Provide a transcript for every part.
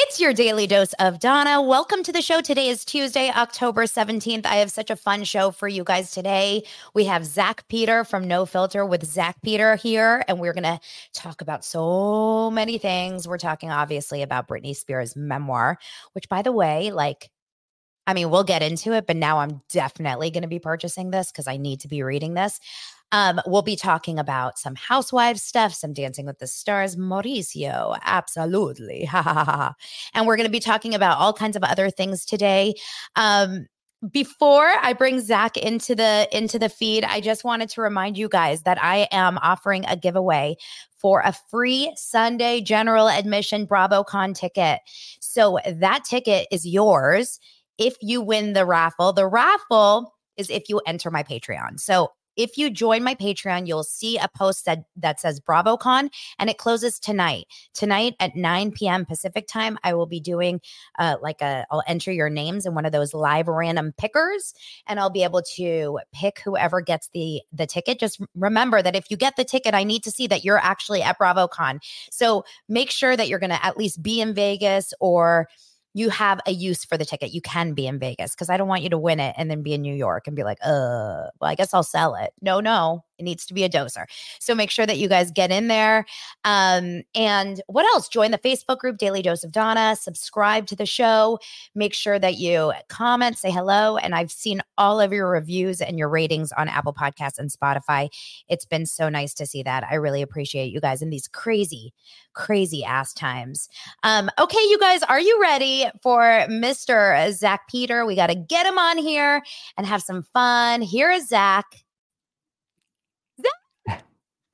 It's your daily dose of Dana. Welcome to the show. Today is Tuesday, October 17th. I have such a fun show for you guys today. We have Zack Peter from No Filter with Zack Peter here, and we're going to talk about so many things. We're talking obviously about Britney Spears' memoir, which, by the way, like, I mean, we'll get into it, but now I'm definitely going to be purchasing this because I need to be reading this. Um, we'll be talking about some housewives stuff, some Dancing with the Stars, Mauricio, absolutely, and we're going to be talking about all kinds of other things today. Um, before I bring Zack into the into the feed, I just wanted to remind you guys that I am offering a giveaway for a free Sunday general admission BravoCon ticket. So that ticket is yours if you win the raffle. The raffle is if you enter my Patreon. So if you join my Patreon, you'll see a post that, that says BravoCon and it closes tonight. Tonight at 9 p.m. Pacific time, I will be doing uh, like a, I'll enter your names in one of those live random pickers and I'll be able to pick whoever gets the, the ticket. Just remember that if you get the ticket, I need to see that you're actually at BravoCon. So make sure that you're going to at least be in Vegas or you have a use for the ticket. You can be in Vegas because I don't want you to win it and then be in New York and be like, uh, well, I guess I'll sell it. No, no, it needs to be a doser. So make sure that you guys get in there. Um, and what else? Join the Facebook group, Daily Dose of Dana. subscribe to the show. Make sure that you comment, say hello. And I've seen all of your reviews and your ratings on Apple Podcasts and Spotify. It's been so nice to see that. I really appreciate you guys in these crazy, crazy ass times. Um, okay, you guys, are you ready for Mr. Zack Peter? We got to get him on here and have some fun. Here is Zack.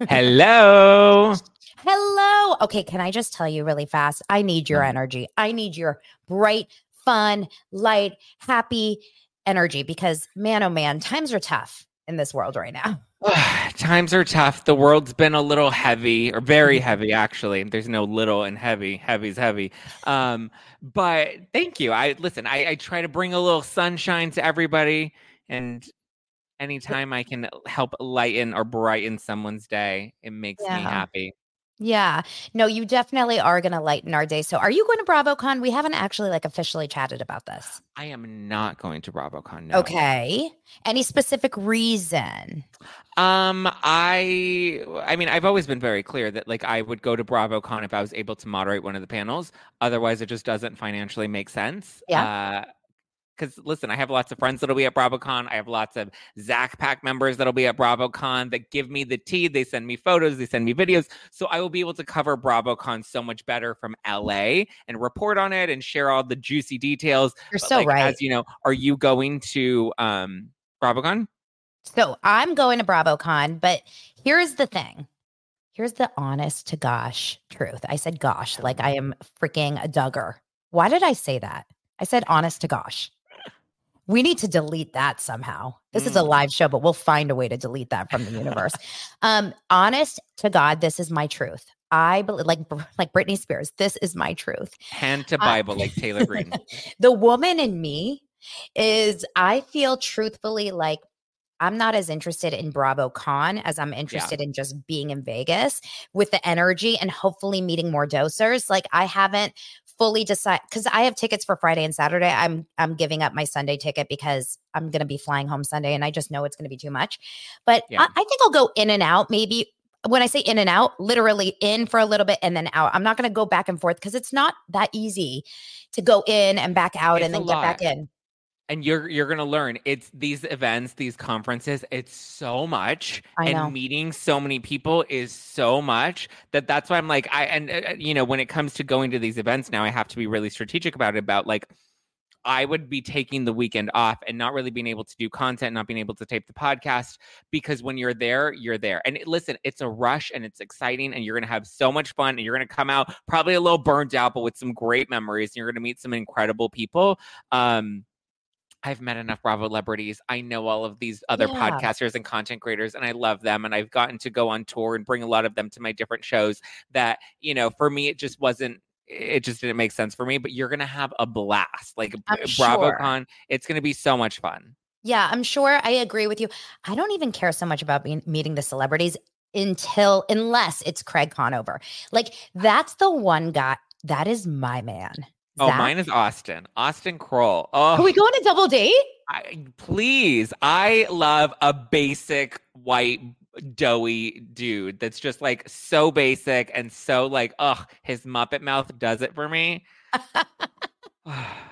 Hello. Hello. Okay, can I just tell you really fast? I need your energy. I need your bright, fun, light, happy energy because man, oh man, times are tough in this world right now. times are tough. The world's been a little heavy, or very heavy, actually. There's no little and heavy. Heavy's heavy. Um, but thank you. I listen. I, I try to bring a little sunshine to everybody, and anytime I can help lighten or brighten someone's day, it makes Yeah. me happy. Yeah. No, you definitely are going to lighten our day. So, are you going to BravoCon? We haven't actually like officially chatted about this. I am not going to BravoCon. No. Okay. Any specific reason? Um, I, I mean, I've always been very clear that like I would go to BravoCon if I was able to moderate one of the panels. Otherwise, it just doesn't financially make sense. Yeah. Uh, because listen, I have lots of friends that'll be at BravoCon. I have lots of Zack Pack members that'll be at BravoCon that give me the tea. They send me photos, they send me videos. So I will be able to cover BravoCon so much better from LA and report on it and share all the juicy details. You're But, so like, right. As you know, are you going to um BravoCon? So, I'm going to BravoCon, but here's the thing. Here's the honest to gosh truth. I said gosh, like I am freaking a Duggar. Why did I say that? I said honest to gosh. We need to delete that somehow. This is a Mm. live show, but we'll find a way to delete that from the universe. um, honest to God, this is my truth. I believe, like like Britney Spears, this is my truth. Hand to Bible like Taylor Greene. the woman in me is I feel truthfully like I'm not as interested in Bravo Con as I'm interested in just being in Vegas with the energy and hopefully meeting more dosers. Like I haven't fully decide because I have tickets for Friday and Saturday. I'm I'm giving up my Sunday ticket because I'm gonna be flying home Sunday and I just know it's gonna be too much. But Yeah. I, I think I'll go in and out maybe. When I say in and out, literally in for a little bit and then out. I'm not going to go back and forth because it's not that easy to go in and back out It's and then get back in. And you're you're gonna learn it's these events these conferences it's so much and meeting so many people is so much that that's why i'm like i and uh, you know when it comes to going to these events now i have to be really strategic about it about like I would be taking the weekend off and not really being able to do content, not being able to tape the podcast because when you're there, you're there. And listen, it's a rush and it's exciting and you're going to have so much fun and you're going to come out probably a little burned out, but with some great memories. And you're going to meet some incredible people. Um, I've met enough Bravo celebrities. I know all of these other Yeah. podcasters and content creators, and I love them. And I've gotten to go on tour and bring a lot of them to my different shows. That you know, for me, it just wasn't. It just didn't make sense for me. But you're gonna have a blast, like I'm sure. BravoCon. It's gonna be so much fun. Yeah, I'm sure I agree with you. I don't even care so much about being, meeting the celebrities until unless it's Craig Conover. Like that's the one guy that is my man. Oh, Zack. mine is Austen. Austen Kroll. Oh, Are we going to double date? I, please. I love a basic white doughy dude that's just like so basic and so like, ugh, his Muppet mouth does it for me.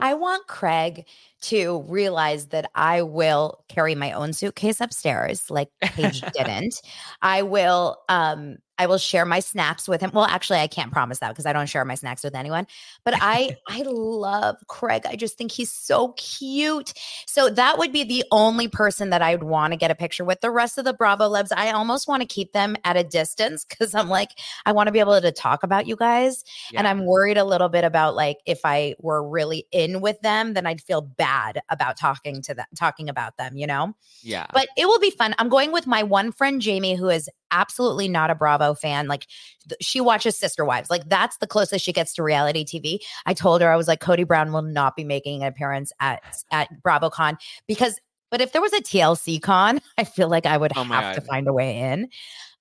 I want Craig to realize that I will carry my own suitcase upstairs like Paige didn't. I will um I will share my snacks with him. Well, actually I can't promise that because I don't share my snacks with anyone. But I I love Craig. I just think he's so cute. So that would be the only person that I would want to get a picture with. The rest of the Bravo Lebs, I almost want to keep them at a distance because I'm like, I want to be able to talk about you guys. And I'm worried a little bit about like if I were really in with them, then I'd feel bad about talking to them, talking about them, you know? yeah. But it will be fun. I'm going with my one friend, Jamie, who is absolutely not a Bravo fan. Like th- she watches Sister Wives. Like that's the closest she gets to reality TV. I told her, I was like, Cody Brown will not be making an appearance at, at BravoCon because, but if there was a TLC con, I feel like I would Oh have to find a way in.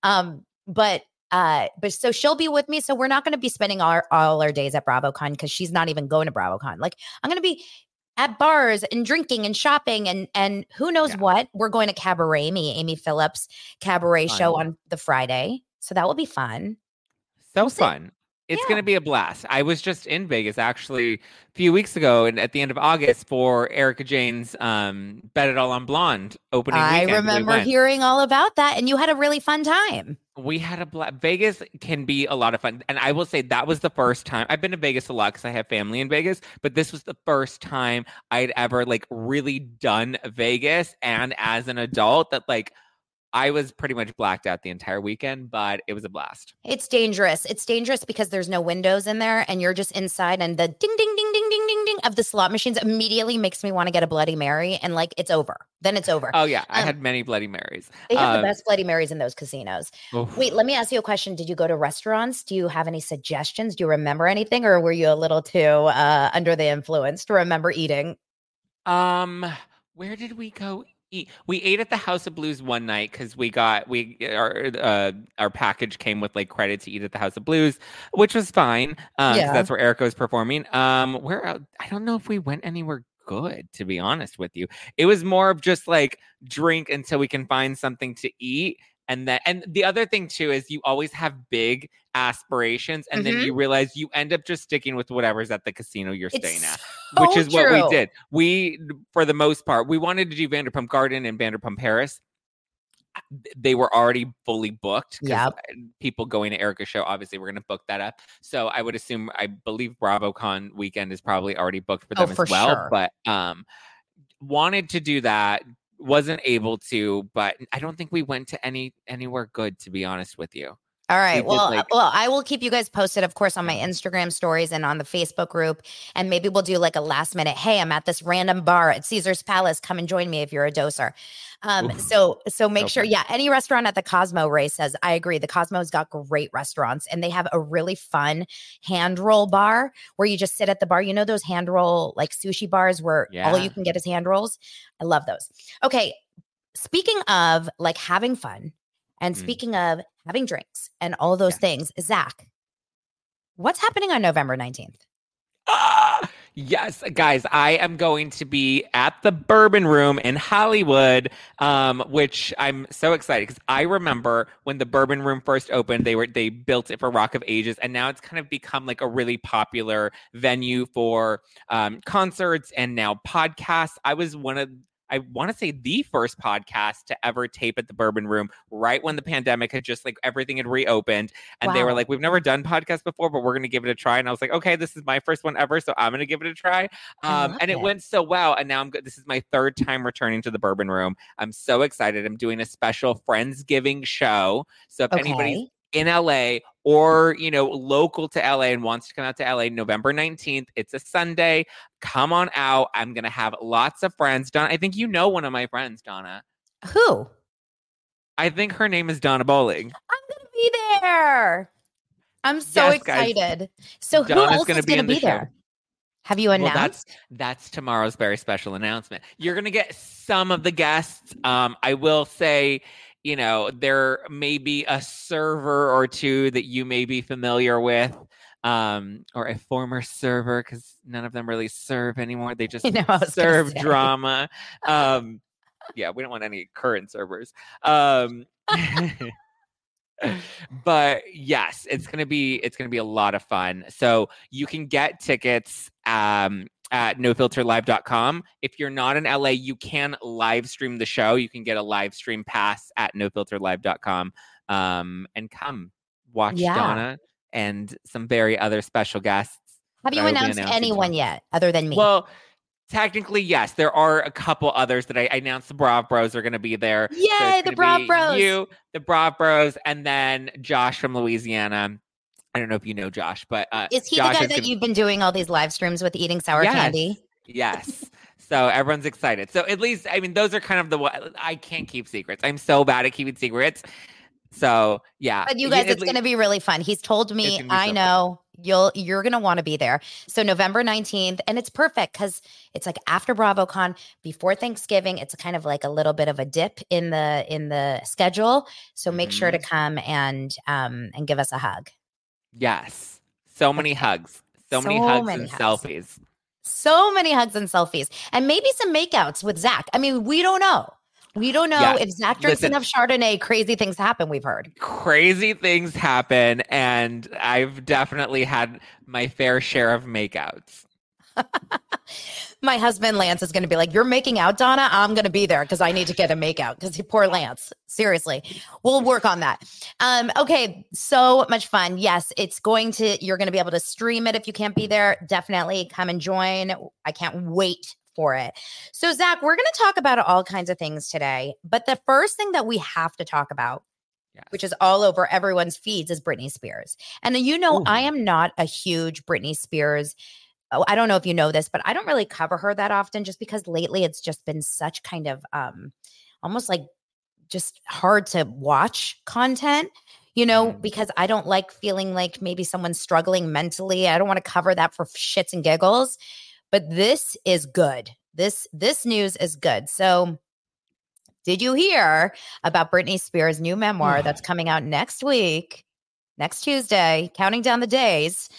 Um, but uh, but so she'll be with me. So we're not going to be spending our all our days at BravoCon because she's not even going to BravoCon. Like I'm going to be at bars and drinking and shopping and and who knows Yeah. what. We're going to Cabaret, me, Amy Phillips cabaret show on the Friday. So that will be fun. so fun. It's Yeah. going to be a blast. I was just in Vegas actually a few weeks ago and at the end of August for Erika Jayne's um, Bet It All on Blonde opening I weekend. We remember went. hearing all about that, and you had a really fun time. We had a bla- Vegas can be a lot of fun, and I will say that was the first time I've been to Vegas a lot because I have family in Vegas. But this was the first time I'd ever like really done Vegas, and as an adult, that like I was pretty much blacked out the entire weekend, but it was a blast. It's dangerous. It's dangerous because there's no windows in there and you're just inside and the ding ding ding ding ding ding ding of the slot machines immediately makes me want to get a bloody mary and like it's over. Then it's over. Oh yeah, I Um, had many Bloody Marys. they have um, the best bloody marys in those casinos. Oof. Wait, let me ask you a question. Did you go to restaurants? Do you have any suggestions? Do you remember anything or were you a little too uh, under the influence to remember eating? Um, where did we go? We ate at the House of Blues one night because we got we our uh our package came with like credit to eat at the House of Blues, which was fine. Um, Yeah. that's where Erika was performing. Um, where I don't know if we went anywhere good to be honest with you. It was more of just like drink until we can find something to eat. And then, and the other thing too is you always have big aspirations, and then Mhm. you realize you end up just sticking with whatever's at the casino you're staying It's at which so is what we did. We, for the most part, we wanted to do Vanderpump Garden and Vanderpump Paris. They were already fully booked. Yep. uh, People going to Erika's show, obviously, we're going to book that up. So I would assume, I believe BravoCon weekend is probably already booked for Oh, them for as well. sure. But um, wanted to do that, wasn't able to. But I don't think we went to any anywhere good, to be honest with you. All right. did, Well, like- well, I will keep you guys posted, of course, on my Instagram stories and on the Facebook group. And maybe we'll do like a last minute. Hey, I'm at this random bar at Caesar's Palace. Come and join me if you're a doser. Um, so so make sure, yeah. Any restaurant at the Cosmo Ray says, I agree. The Cosmo's got great restaurants and they have a really fun hand roll bar where you just sit at the bar. You know those hand roll like sushi bars where all you can get is hand rolls. I love those. Okay. Speaking of like having fun and Mm. speaking of having drinks and all those Yes. things, Zach, what's happening on November 19th? Ah, yes, guys, I am going to be at the Bourbon Room in Hollywood, um, which I'm so excited because I remember when the Bourbon Room first opened, they were they built it for Rock of Ages, and now it's kind of become like a really popular venue for um, concerts and now podcasts. I was one of I want to say the first podcast to ever tape at the Bourbon Room right when the pandemic had just like everything had reopened. And wow. they were like, We've never done podcasts before, but we're going to give it a try. And I was like, Okay, this is my first one ever. So I'm going to give it a try. Um, and it, it went so well. And now I'm good. This is my third time returning to the Bourbon Room. I'm so excited. I'm doing a special Friendsgiving show. So if okay. anybody's in LA or, you know, local to LA and wants to come out to LA November 19th, it's a Sunday. Come on out. I'm going to have lots of friends. Dana, I think you know one of my friends, Dana. Who? I think her name is Dana Bowling. I'm going to be there. I'm so yes, excited. Guys. So who Dana's else gonna is going to be, be there? Have you announced? Well, that's that's tomorrow's very special announcement. You're going to get some of the guests. Um, I will say you know, there may be a server or two that you may be familiar with, um, or a former server, because none of them really serve anymore. They just you know, serve drama. Um, yeah, we don't want any current servers. Um, but yes, it's gonna be it's gonna be a lot of fun. So you can get tickets um at nofilterlive.com. If you're not in LA, you can live stream the show. You can get a live stream pass at nofilterlive.com um, and come watch yeah. Dana and some very other special guests. Have you announced anyone yet other than me? Well, technically, yes. There are a couple others that I, I announced. The Brav Bros are going to be there. Yay, so the Brav Bros. You, the Brav Bros, and then Josh from Louisiana I don't know if you know Josh, but uh, is he Josh the guy that gonna... you've been doing all these live streams with eating sour yes. candy? Yes. so everyone's excited. So at least, I mean, those are kind of the I can't keep secrets. I'm so bad at keeping secrets. So yeah. But you guys, it's going to be really fun. He's told me, I so know fun. you'll you're going to want to be there. So November 19th, and it's perfect because it's like after BravoCon, before Thanksgiving. It's kind of like a little bit of a dip in the in the schedule. So make mm-hmm. sure to mm-hmm. come and um and give us a hug. Yes. So many hugs. So, so many hugs many and hugs. selfies. So many hugs and selfies. And maybe some makeouts with Zack. I mean, we don't know. We don't know if Zack drinks Listen, enough Chardonnay. Crazy things happen. We've heard crazy things happen, and I've definitely had my fair share of makeouts. my husband Lance is going to be like, "You're making out, Dana. I'm going to be there because I need to get a makeout." Because he poor Lance. Seriously, we'll work on that. Um, okay, so much fun. Yes, it's going to. You're going to be able to stream it if you can't be there. Definitely come and join. I can't wait for it. So, Zack, we're going to talk about all kinds of things today. But the first thing that we have to talk about Yes. which is all over everyone's feeds, is Britney Spears. And you know, Ooh. I am not a huge Britney Spears oh, I don't know if you know this, but I don't really cover her that often just because lately it's just been such kind of um almost like just hard to watch content, you know, mm. because I don't like feeling like maybe someone's struggling mentally. I don't want to cover that for shits and giggles. But this is good. This this news is good. So did you hear about Britney Spears' new memoir that's coming out next week, next Tuesday, counting down the days?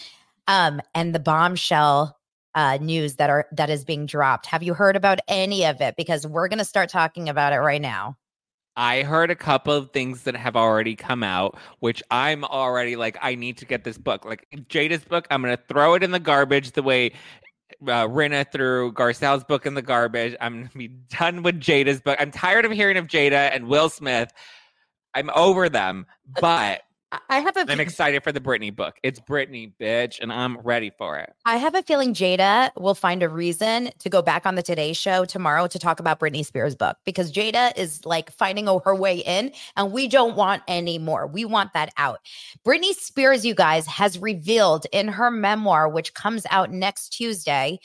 Um, and the bombshell uh, news that are that is being dropped. Have you heard about any of it? Because we're going to start talking about it right now. I heard a couple of things that have already come out, which I'm already like, I need to get this book. Like Jada's book, I'm going to throw it in the garbage the way uh, Rinna threw Garcelle's book in the garbage. I'm going to be done with Jada's book. I'm tired of hearing of Jada and Will Smith. I'm over them, but I have a. I'm excited for the Britney book. It's Britney, bitch, and I'm ready for it. I have a feeling Jada will find a reason to go back on the Today Show tomorrow to talk about Britney Spears' book because Jada is like finding her way in, and we don't want any more. We want that out. Britney Spears, you guys, has revealed in her memoir, which comes out next Tuesday,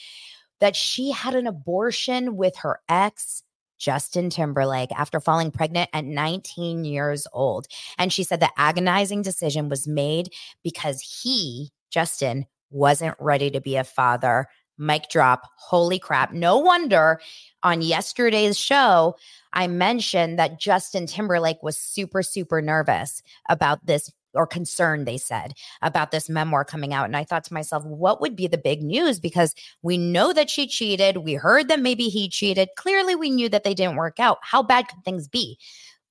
that she had an abortion with her ex Justin Timberlake after falling pregnant at 19 years old. And she said the agonizing decision was made because he, Justin, wasn't ready to be a father. Mic drop. Holy crap. No wonder on yesterday's show, I mentioned that Justin Timberlake was super, super nervous about this or concern, they said, about this memoir coming out. And I thought to myself, what would be the big news? Because we know that she cheated. We heard that maybe he cheated. Clearly, we knew that they didn't work out. How bad could things be?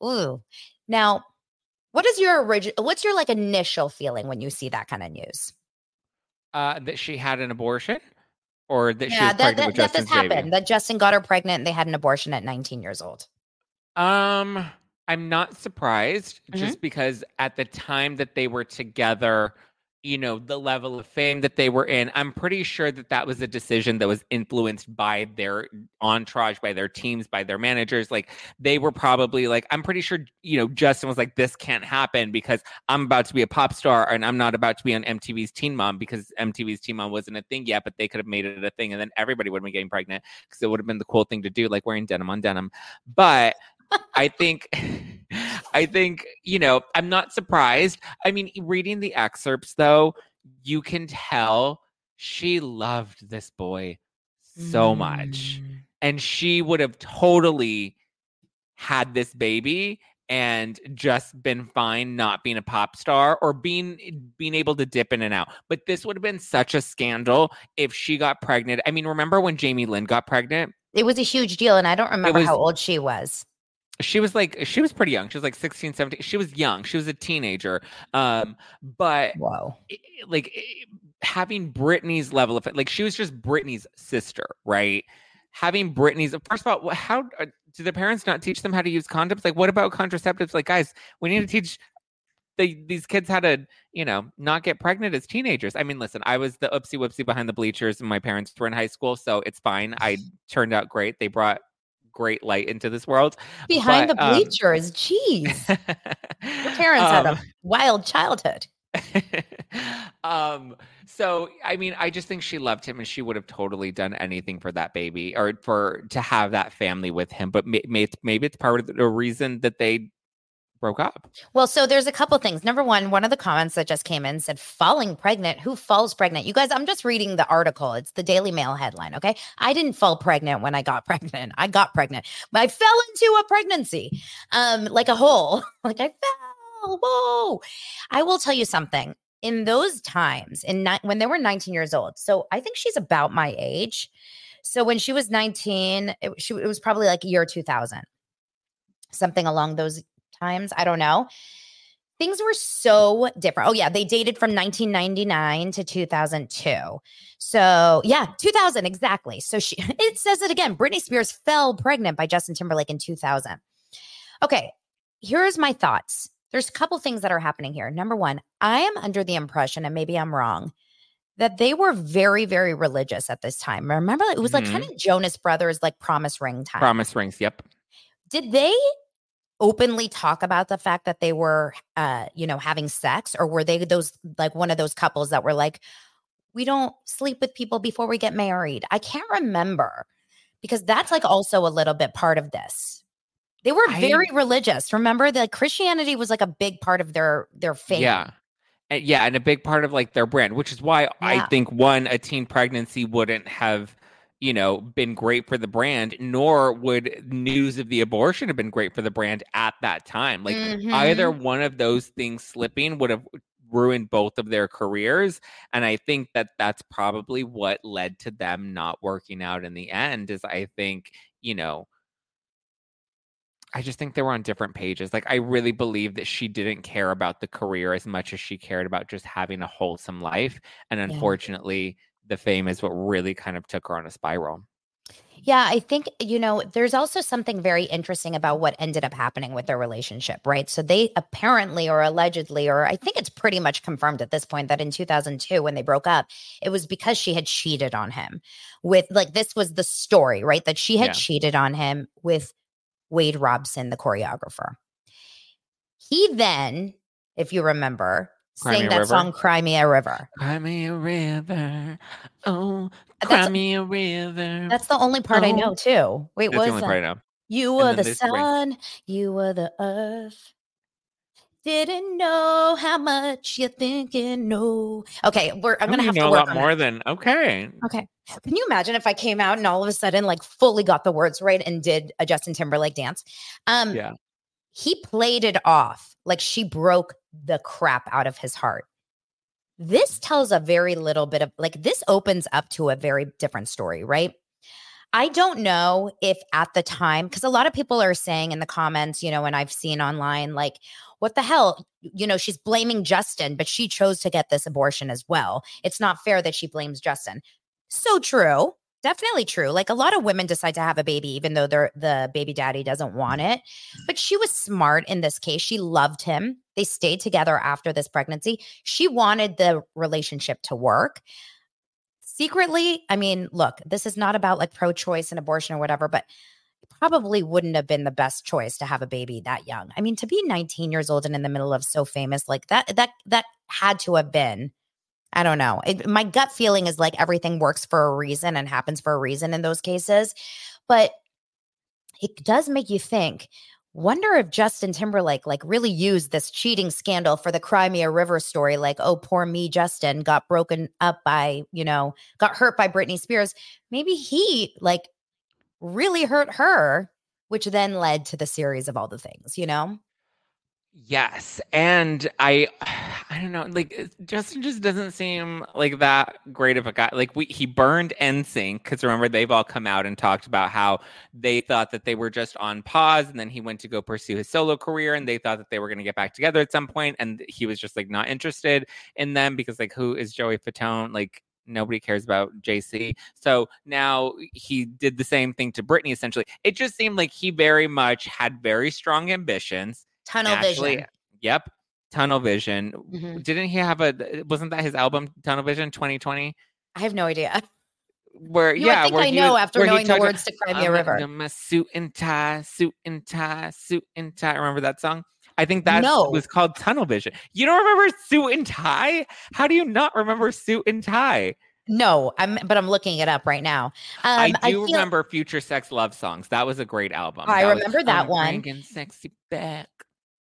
Ooh. Now, what is your original, what's your like initial feeling when you see that kind of news? Uh, that she had an abortion. or that she yeah, that, pregnant that, with that this baby. happened. That Justin got her pregnant and they had an abortion at 19 years old. Um, I'm not surprised Mhm. just because at the time that they were together, you know, the level of fame that they were in, I'm pretty sure that that was a decision that was influenced by their entourage, by their teams, by their managers. Like they were probably like, I'm pretty sure, you know, Justin was like, this can't happen because I'm about to be a pop star and I'm not about to be on MTV's Teen Mom because MTV's Teen Mom wasn't a thing yet, but they could have made it a thing and then everybody would have been getting pregnant because it would have been the cool thing to do, like wearing denim on denim. But I think I think, you know, I'm not surprised. I mean, reading the excerpts though, you can tell she loved this boy so much. Mm. And she would have totally had this baby and just been fine not being a pop star or being being able to dip in and out. But this would have been such a scandal if she got pregnant. I mean, remember when Jamie Lynn got pregnant? It was a huge deal. And I don't remember was- how old she was. She was like she was pretty young. She was like 16 17 she was young. She was a teenager. Um but wow. i- i- like i- having Britney's level of like she was just Britney's sister right? Having Britney's first of all how uh, do the parents not teach them how to use condoms? Like what about contraceptives? Like guys we need to teach the, these kids how to you know not get pregnant as teenagers. I mean listen i was the oopsie whoopsie behind the bleachers and my parents were in high school so it's fine. I turned out great. They brought great light into this world Behind But, the um, bleachers. Jeez. Your parents had Um, a wild childhood. um so i mean i just think she loved him and she would have totally done anything for that baby or for to have that family with him but may, may, maybe it's part of the reason that they broke up Well, so there's a couple things. Number one, one of the comments that just came in said, falling pregnant. Who falls pregnant? You guys, I'm just reading the article. It's the Daily Mail headline. Okay. I didn't fall pregnant when I got pregnant. I got pregnant, but I fell into a pregnancy, um, like a hole. like I fell. Whoa. I will tell you something. In those times, in ni- when they were 19 years old, so I think she's about my age. So when she was 19, it, she, it was probably like year 2000, something along those times. I don't know. Things were so different. Oh, yeah. They dated from 1999 to 2002. So, yeah, 2000, exactly. So, she, it says it again. Britney Spears fell pregnant by Justin Timberlake in 2000. Okay. Here's my thoughts. There's a couple things that are happening here. Number one, I am under the impression, and maybe I'm wrong, that they were very, very religious at this time. Remember, it was like Mhm. kind of Jonas Brothers, like promise ring time promise rings yep did they openly talk about the fact that they were uh you know having sex or were they those like one of those couples that were like we don't sleep with people before we get married. I can't remember because that's like also a little bit part of this. They were I- very religious. Remember that christianity was like a big part of their their faith. Yeah. And, yeah and a big part of like their brand which is why i think one a teen pregnancy wouldn't have you know been great for the brand nor would news of the abortion have been great for the brand at that time like either Mhm. one of those things slipping would have ruined both of their careers and i think that that's probably what led to them not working out in the end is i think you know I just think they were on different pages. Like I really believe that she didn't care about the career as much as she cared about just having a wholesome life. And unfortunately, the fame is what really kind of took her on a spiral. Yeah, I think, you know, there's also something very interesting about what ended up happening with their relationship, right? So they apparently or allegedly, or I think it's pretty much confirmed at this point that in 2002, when they broke up, it was because she had cheated on him with, like, this was the story, right? That she had Yeah. cheated on him with Wade Robson, the choreographer. He then, if you remember, Cry sang that River? song Cry Me a River. Cry me a river. Oh, That's- cry me a river. That's the only part I Oh. know too. Wait, That's what only that? I know. You were the sun, you were the earth. Didn't know how much you're thinking. No. Okay, we're. I'm Oh, gonna have know to a lot more more. than okay. Okay. Can you imagine if I came out and all of a sudden, like, fully got the words right and did a Justin Timberlake dance? Um, Yeah. He played it off like she broke the crap out of his heart. This tells a very little bit of like this opens up to a very different story, right? I don't know if at the time, because a lot of people are saying in the comments, you know, and I've seen online, like, what the hell? You know, she's blaming Justin, but she chose to get this abortion as well. It's not fair that she blames Justin. So true. Definitely true. Like a lot of women decide to have a baby even though their the baby daddy doesn't want mm-hmm. it. But she was smart in this case. She loved him. They stayed together after this pregnancy. She wanted the relationship to work. Secretly, I mean, look, this is not about like pro-choice and abortion or whatever, but probably wouldn't have been the best choice to have a baby that young. I mean, to be 19 years old and in the middle of so famous like that that that had to have been I don't know. It, my gut feeling is like everything works for a reason and happens for a reason in those cases. But it does make you think wonder if Justin Timberlake like really used this cheating scandal for the Cry Me a River story like oh poor me Justin got broken up by you know got hurt by Britney Spears maybe he like really hurt her which then led to the series of all the things you know Yes, and I, I don't know, like Justin just doesn't seem like that great of a guy. Like we, he burned NSYNC because remember they've all come out and talked about how they thought that they were just on pause, and then he went to go pursue his solo career, and they thought that they were going to get back together at some point, and he was just like not interested in them because like who is Joey Fatone? Like nobody cares about JC. So now he did the same thing to Britney essentially. It just seemed like he very much had very strong ambitions tunnel Actually, vision yep tunnel vision Mhm. didn't he have a wasn't that his album tunnel vision 2020 I have no idea. where You yeah think where I he know was- after knowing the words to Crimea "I'm River. my suit and tie suit and tie suit and tie remember that song I think that No. was called Tunnel Vision. You don't remember Suit and Tie? How do you not remember Suit and Tie? No, I'm but I'm looking it up right now. Um, I do feel- remember Future Sex Love Songs. That was a great album. I That was, remember that "I'm one." sexy back.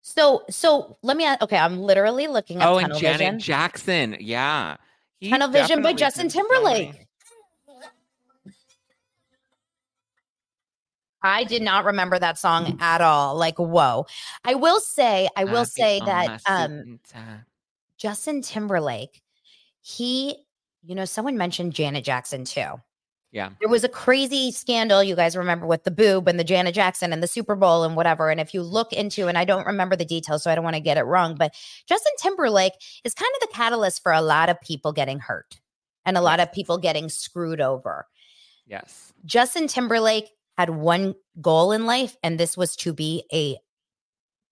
So so let me okay, I'm literally looking at Oh, and Janet Vision. Jackson. Yeah. He Tunnel Vision by Justin Timberlake. I did not remember that song at all. Like, whoa. I will say, I will I'll say that um. Justin Timberlake, he, you know, someone mentioned Janet Jackson too. Yeah. There was a crazy scandal, you guys remember, with the boob and the Janet Jackson and the Super Bowl and whatever. And if you look into, and I don't remember the details, so I don't want to get it wrong, but Justin Timberlake is kind of the catalyst for a lot of people getting hurt and a lot of people getting screwed over. Yes. Justin Timberlake had one goal in life, and this was to be a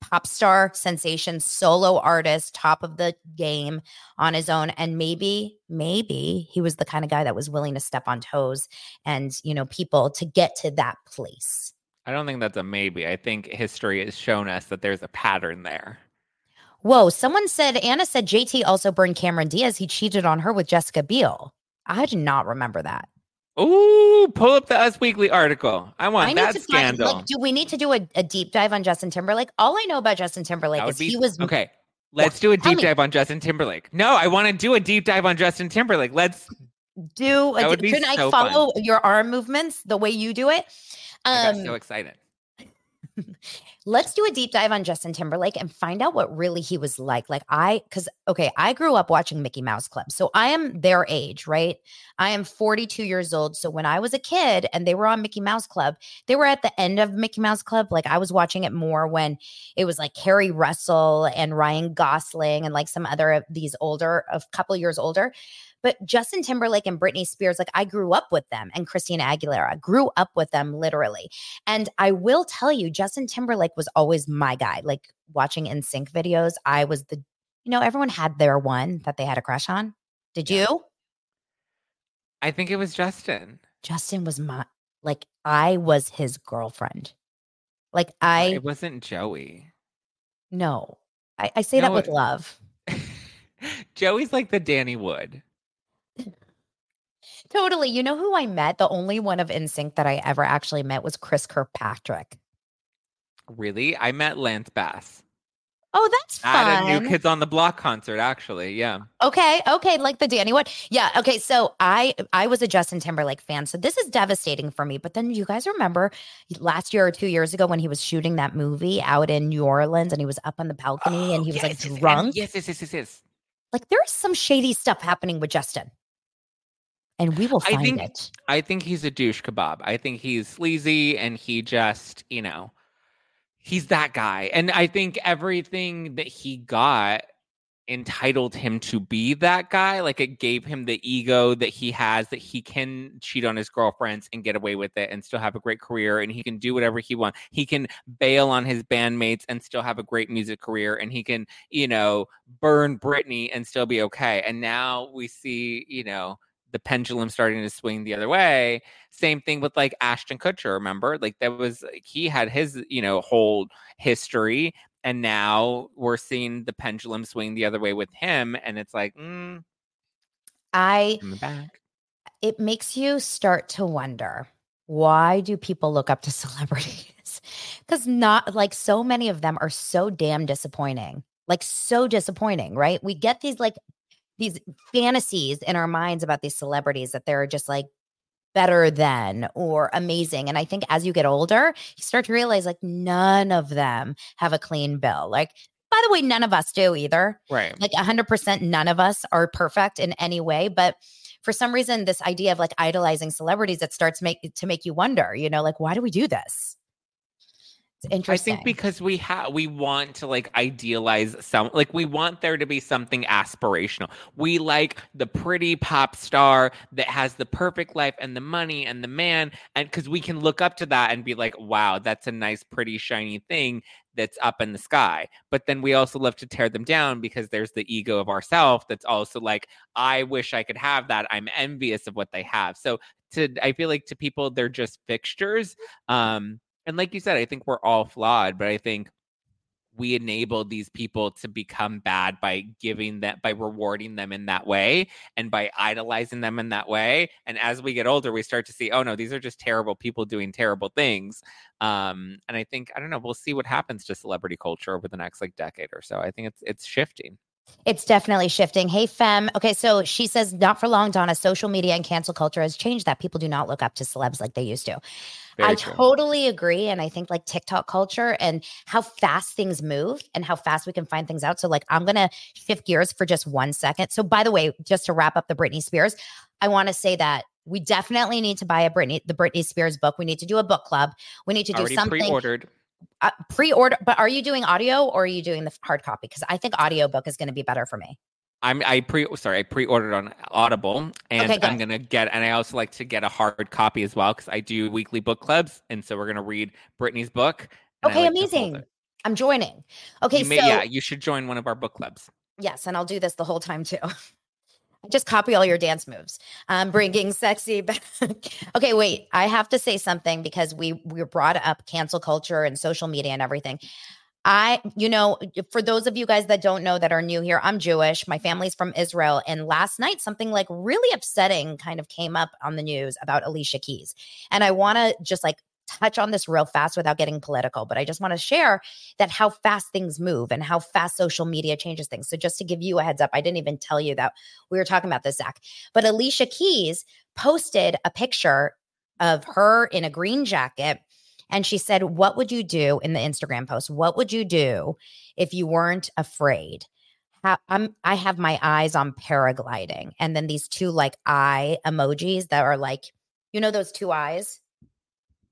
pop star sensation, solo artist, top of the game on his own. And maybe, maybe he was the kind of guy that was willing to step on toes and, you know, people to get to that place. I don't think that's a maybe. I think history has shown us that there's a pattern there. Whoa, someone said, Anna said JT also burned Cameron Diaz. He cheated on her with Jessica Biel. I did not remember that. Ooh, pull up the Us Weekly article. I want I need that find, scandal. like, do we need to do a, a deep dive on Justin Timberlake? All I know about Justin Timberlake is be he was okay. Let's do a deep dive on Justin Timberlake. No, I want to do a deep dive on Justin Timberlake. Let's. do a, would be can so I fun. follow your arm movements the way you do it? I Um, got so excited. let's do a deep dive on Justin Timberlake and find out what really he was like. Like I cuz okay, I grew up watching Mickey Mouse Club. So I am their age, right? I am 42 years old. So when I was a kid and they were on Mickey Mouse Club, they were at the end of Mickey Mouse Club. Like I was watching it more when it was like Keri Russell and Ryan Gosling and like some other of these older, a couple years older. But Justin Timberlake and Britney Spears, like I grew up with them and Christina Aguilera, grew up with them literally. And I will tell you, Justin Timberlake was always my guy. Like watching NSYNC videos, I was the, you know, everyone had their one that they had a crush on. Did you? I think it was Justin. Justin was my, like, I was his girlfriend. Like, I, it wasn't Joey. no, I, I say that with love. Joey's like the Danny Wood. Totally. You know who I met? The only one of NSYNC that I ever actually met was Chris Kirkpatrick. Really? I met Lance Bass Oh, that's at fun. a New Kids on the Block concert. Actually, yeah. Okay, okay, like the Danny one. Yeah, okay. So I I was a Justin Timberlake fan. So this is devastating for me. But then you guys remember last year or two years ago when he was shooting that movie out in New Orleans and he was up on the balcony and oh, he was Oh, yes, like drunk. Yes, yes, yes, yes, yes. Like there's some shady stuff happening with Justin. And we will I think- it. I think he's a douche kebab. I think he's sleazy and he just, you know, he's that guy. And I think everything that he got entitled him to be that guy. Like it gave him the ego that he has that he can cheat on his girlfriends and get away with it and still have a great career and he can do whatever he wants. He can bail on his bandmates and still have a great music career and he can, you know, burn Britney and still be okay. And now we see, you know, the pendulum starting to swing the other way. Same thing with like Ashton Kutcher, remember? Like that was he had his, you know, whole history and now we're seeing the pendulum swing the other way with him and it's like mm, I it makes you start to wonder why do people look up to celebrities? Because not like so many of them are so damn disappointing. Like so disappointing, right? We get these like these fantasies in our minds about these celebrities that they're just like better than or amazing. And I think as you get older, you start to realize like none of them have a clean bill. Like, by the way, none of us do either. Right. Like 100% none of us are perfect in any way. But for some reason, this idea of like idolizing celebrities, it starts make to make you wonder, you know, like why do we do this? It's interesting. I think because we have we want to like idealize some like we want there to be something aspirational. We like the pretty pop star that has the perfect life and the money and the man and cuz we can look up to that and be like, "Wow, that's a nice pretty shiny thing that's up in the sky." But then we also love to tear them down because there's the ego of ourself that's also like, "I wish I could have that. I'm envious of what they have." So to I feel like to people they're just fixtures. Um and like you said, I think we're all flawed, but I think we enable these people to become bad by giving that by rewarding them in that way and by idolizing them in that way. And as we get older we start to see oh no these are just terrible people doing terrible things. Um and i think i don't know we'll see what happens to celebrity culture over the next like decade or so. I think it's it's shifting It's definitely shifting. Hey, Fem. Okay, so she says, not for long, Dana. Social media and cancel culture has changed that. People do not look up to celebs like they used to. Very I true. totally agree. And I think like TikTok culture and how fast things move and how fast we can find things out. So, like, I'm going to shift gears for just one second. So, by the way, just to wrap up the Britney Spears, I want to say that we definitely need to buy a Britney, the Britney Spears book. We need to do a book club. We need to do already something pre-ordered uh, pre-order. But are you doing audio or are you doing the hard copy? Because I think audio book is going to be better for me. I'm I pre sorry I pre-ordered on Audible and Okay, I'm gonna get and I also like to get a hard copy as well because I do weekly book clubs and so we're gonna read Britney's book. Okay, like amazing. I'm joining. Okay, You so yeah, you should join one of our book clubs. Yes, and I'll do this the whole time too. Just copy all your dance moves. I'm mm-hmm. bringing sexy back. okay, wait. I have to say something because we we brought up cancel culture and social media and everything. I, you know, for those of you guys that don't know that are new here, I'm Jewish. My family's from Israel. And last night, something like really upsetting kind of came up on the news about Alicia Keys. And I want to just like touch on this real fast without getting political, but I just want to share that how fast things move and how fast social media changes things. So just to give you a heads up, I didn't even tell you that we were talking about this, Zack. But Alicia Keys posted a picture of her in a green jacket. And she said, What would you do in the Instagram post? What would you do if you weren't afraid? I'm, I have my eyes on paragliding. And then these two like eye emojis that are like, you know, those two eyes?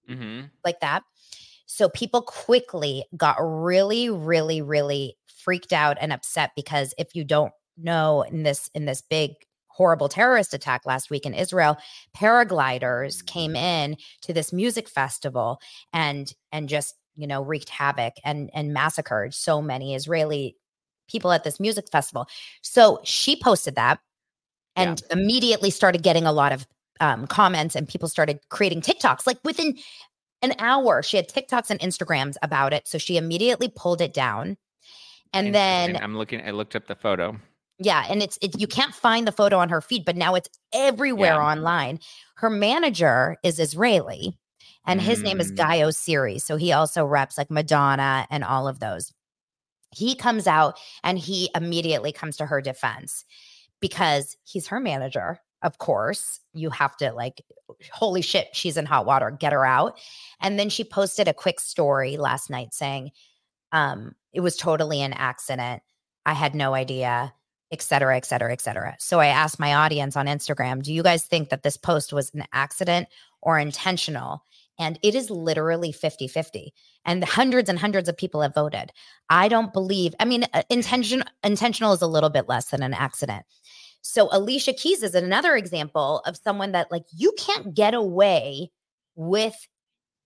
Hmm like that. So people quickly got really, really, really freaked out and upset because if you don't know in this in this big horrible terrorist attack last week in Israel, paragliders came in to this music festival and and just you know wreaked havoc and and massacred so many Israeli people at this music festival. So she posted that Yeah. and immediately started getting a lot of um, comments and people started creating TikToks like within an hour. She had TikToks and Instagrams about it. So she immediately pulled it down. And then I'm looking. I looked up the photo. yeah, and it's it, you can't find the photo on her feed, but now it's everywhere Yeah. online. Her manager is Israeli, and his name is Mm. Guy Oseary. So he also reps like Madonna and all of those. He comes out and he immediately comes to her defense because he's her manager. Of course, you have to like, holy shit, she's in hot water, get her out. And then she posted a quick story last night saying, um, it was totally an accident. I had no idea, et cetera, et cetera, et cetera. So I asked my audience on Instagram, do you guys think that this post was an accident or intentional? And it is literally 50 50. And hundreds and hundreds of people have voted. I don't believe, I mean, uh, intention, intentional is a little bit less than an accident. So Alicia Keys is another example of someone that, like, you can't get away with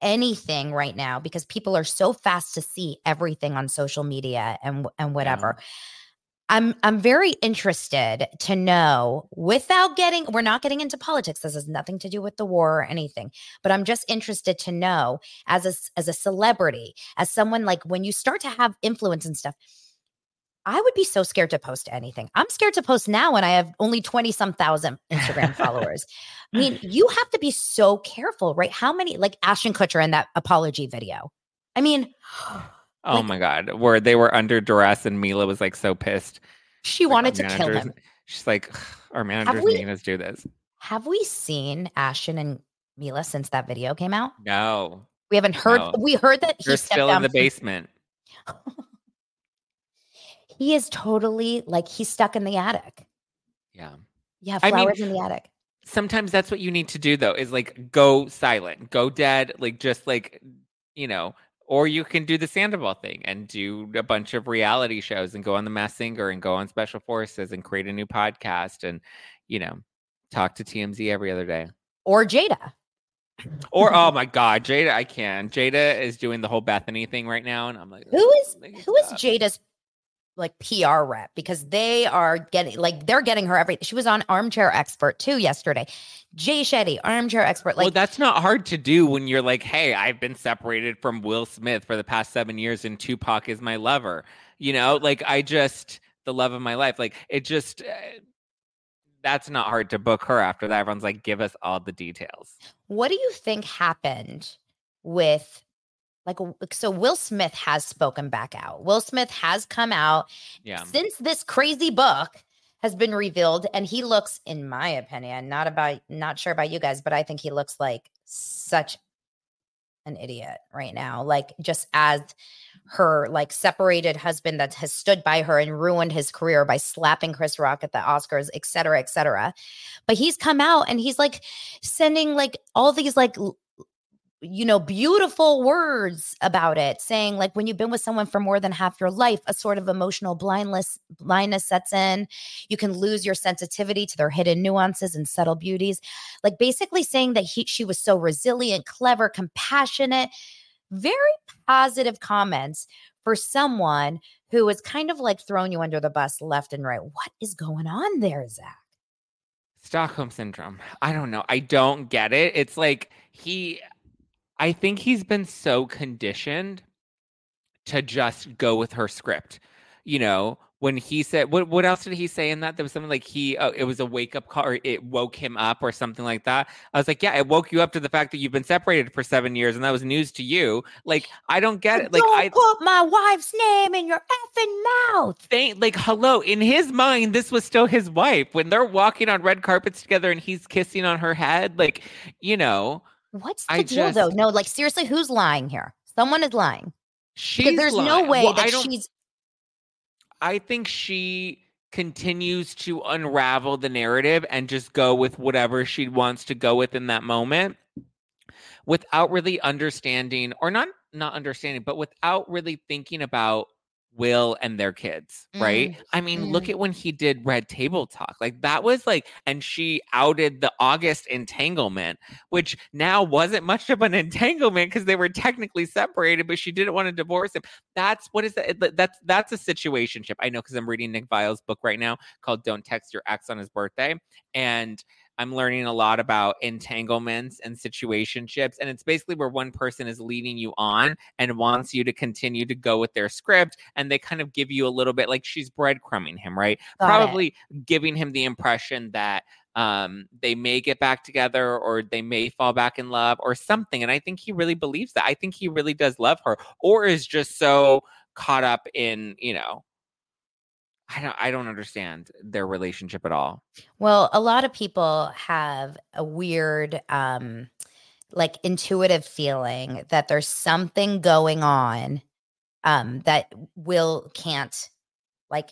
anything right now because people are so fast to see everything on social media and and whatever. Yeah. I'm I'm very interested to know without getting we're not getting into politics this has nothing to do with the war or anything but I'm just interested to know as a as a celebrity as someone like when you start to have influence and stuff I would be so scared to post anything. I'm scared to post now when I have only 20 some thousand Instagram followers. I mean, you have to be so careful, right? How many, like Ashton Kutcher in that apology video? I mean, oh like, my God, where they were under duress and Mila was like so pissed. She like, wanted to kill him. She's like, our managers we, making us do this. Have we seen Ashton and Mila since that video came out? No. We haven't heard, no. we heard that he's still in the basement. he is totally like he's stuck in the attic. Yeah. Yeah, flowers I mean, in the attic. Sometimes that's what you need to do though, is like go silent, go dead, like just like you know, or you can do the Sandoval thing and do a bunch of reality shows and go on the Masked Singer and go on Special Forces and create a new podcast and you know, talk to TMZ every other day. Or Jada. Or oh my god, Jada, I can. Jada is doing the whole Bethenny thing right now, and I'm like, who is who is Jada's like PR rep because they are getting like they're getting her every she was on armchair expert too yesterday. Jay Shetty, armchair expert. Like well, that's not hard to do when you're like, hey, I've been separated from Will Smith for the past seven years and Tupac is my lover. You know, like I just the love of my life. Like it just uh, that's not hard to book her after that. Everyone's like, give us all the details. What do you think happened with like so will smith has spoken back out. Will smith has come out. Yeah. since this crazy book has been revealed and he looks in my opinion not about not sure about you guys but i think he looks like such an idiot right now like just as her like separated husband that has stood by her and ruined his career by slapping chris rock at the oscars et cetera et cetera. But he's come out and he's like sending like all these like you know, beautiful words about it, saying like when you've been with someone for more than half your life, a sort of emotional blindness blindness sets in. You can lose your sensitivity to their hidden nuances and subtle beauties. Like basically saying that he she was so resilient, clever, compassionate, very positive comments for someone who is kind of like throwing you under the bus left and right. What is going on there, Zack? Stockholm syndrome. I don't know. I don't get it. It's like he I think he's been so conditioned to just go with her script. You know, when he said what what else did he say in that? There was something like he uh, it was a wake up call or it woke him up or something like that. I was like, yeah, it woke you up to the fact that you've been separated for seven years and that was news to you. Like, I don't get it. Like, don't I put my wife's name in your effing mouth. Thank, like, hello. In his mind, this was still his wife when they're walking on red carpets together and he's kissing on her head. Like, you know. What's the I deal just, though? No, like seriously, who's lying here? Someone is lying. She's there's lying. no way well, that she's I think she continues to unravel the narrative and just go with whatever she wants to go with in that moment without really understanding or not not understanding but without really thinking about Will and their kids, right? Mm. I mean, mm. look at when he did Red Table Talk. Like that was like, and she outed the August entanglement, which now wasn't much of an entanglement because they were technically separated, but she didn't want to divorce him. That's what is that? That's that's a situationship. I know because I'm reading Nick Viall's book right now called "Don't Text Your Ex on His Birthday," and I'm learning a lot about entanglements and situationships. And it's basically where one person is leading you on and wants you to continue to go with their script. And they kind of give you a little bit like she's breadcrumbing him, right? Got Probably it. giving him the impression that um, they may get back together or they may fall back in love or something. And I think he really believes that. I think he really does love her or is just so caught up in, you know, I don't I don't understand their relationship at all. Well, a lot of people have a weird um like intuitive feeling that there's something going on um that Will can't like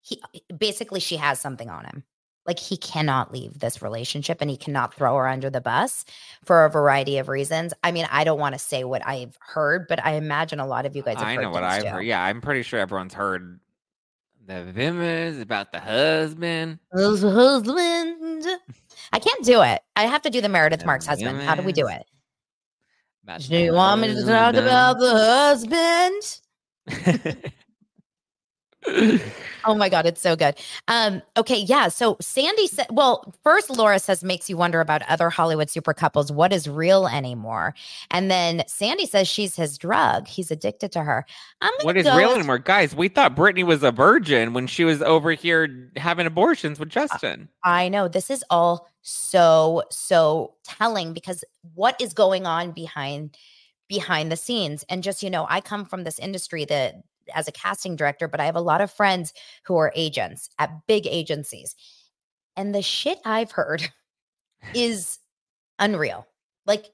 he basically she has something on him. Like he cannot leave this relationship and he cannot throw her under the bus for a variety of reasons. I mean, I don't want to say what I've heard, but I imagine a lot of you guys have I know what I've too. heard. Yeah, I'm pretty sure everyone's heard the rumors about the husband. Husband. I can't do it. I have to do the Meredith The Marks husband. How do we do it? about Do you want me to talk about the husband? Oh my god, it's so good. Um, okay, yeah. So Sandy said, well, first Laura says makes you wonder about other Hollywood super couples. What is real anymore? And then Sandy says she's his drug. He's addicted to her. I'm what is real with- anymore? Guys, we thought Britney was a virgin when she was over here having abortions with Justin. I know this is all so so telling because what is going on behind behind the scenes and just you know I come from this industry that as a casting director but I have a lot of friends who are agents at big agencies and the shit I've heard is unreal like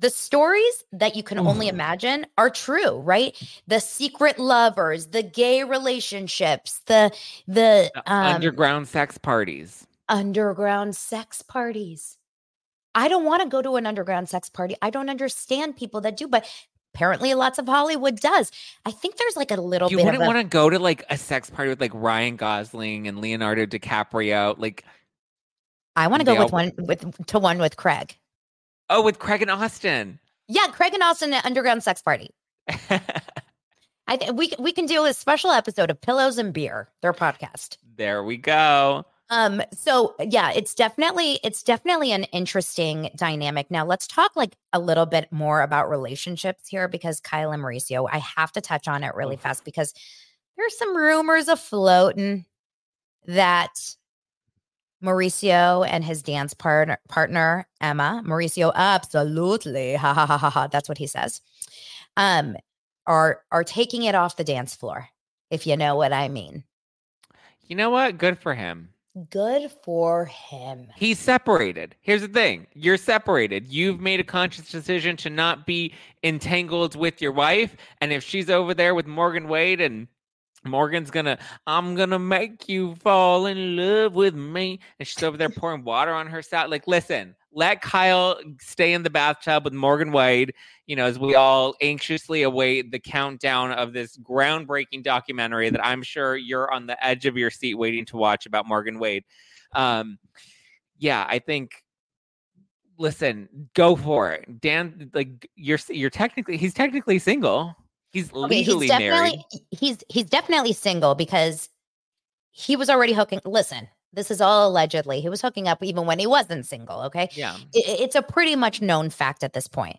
the stories that you can only imagine are true right the secret lovers the gay relationships the the The um, Underground sex parties. underground sex parties. I don't want to go to an underground sex party. I don't understand people that do, but apparently lots of Hollywood does. I think there's like a little You bit wouldn't a, want to go to like a sex party with like Ryan Gosling and Leonardo DiCaprio. Like, I want to go with all- one with to one with Craig. oh, with Craig and Austen. Yeah, Craig and Austen at underground sex party. I th- we we can do a special episode of Pillows and Beer, their podcast. there we go. Um, so yeah, it's definitely it's definitely an interesting dynamic. Now let's talk like a little bit more about relationships here because Kyle and Mauricio, I have to touch on it really fast because there's some rumors afloating that Mauricio and his dance partner partner Emma, Mauricio, absolutely, ha ha ha ha ha. That's what he says. Um, are are taking it off the dance floor, if you know what I mean. You know what? Good for him. Good for him. He's separated. Here's the thing you're separated. You've made a conscious decision to not be entangled with your wife. And if she's over there with Morgan Wade and Morgan's gonna, I'm gonna make you fall in love with me. And she's over there pouring water on her side. Like, listen, let Kyle stay in the bathtub with Morgan Wade, you know, as we all anxiously await the countdown of this groundbreaking documentary that I'm sure you're on the edge of your seat waiting to watch about Morgan Wade. Um, yeah, I think. Listen, go for it, Dan. Like you're, you're technically, he's technically single. He's Okay, legally he's definitely married. he's he's definitely single because he was already hooking. Listen, this is all allegedly. He was hooking up even when he wasn't single. Okay, Yeah, I- i- it's a pretty much known fact at this point.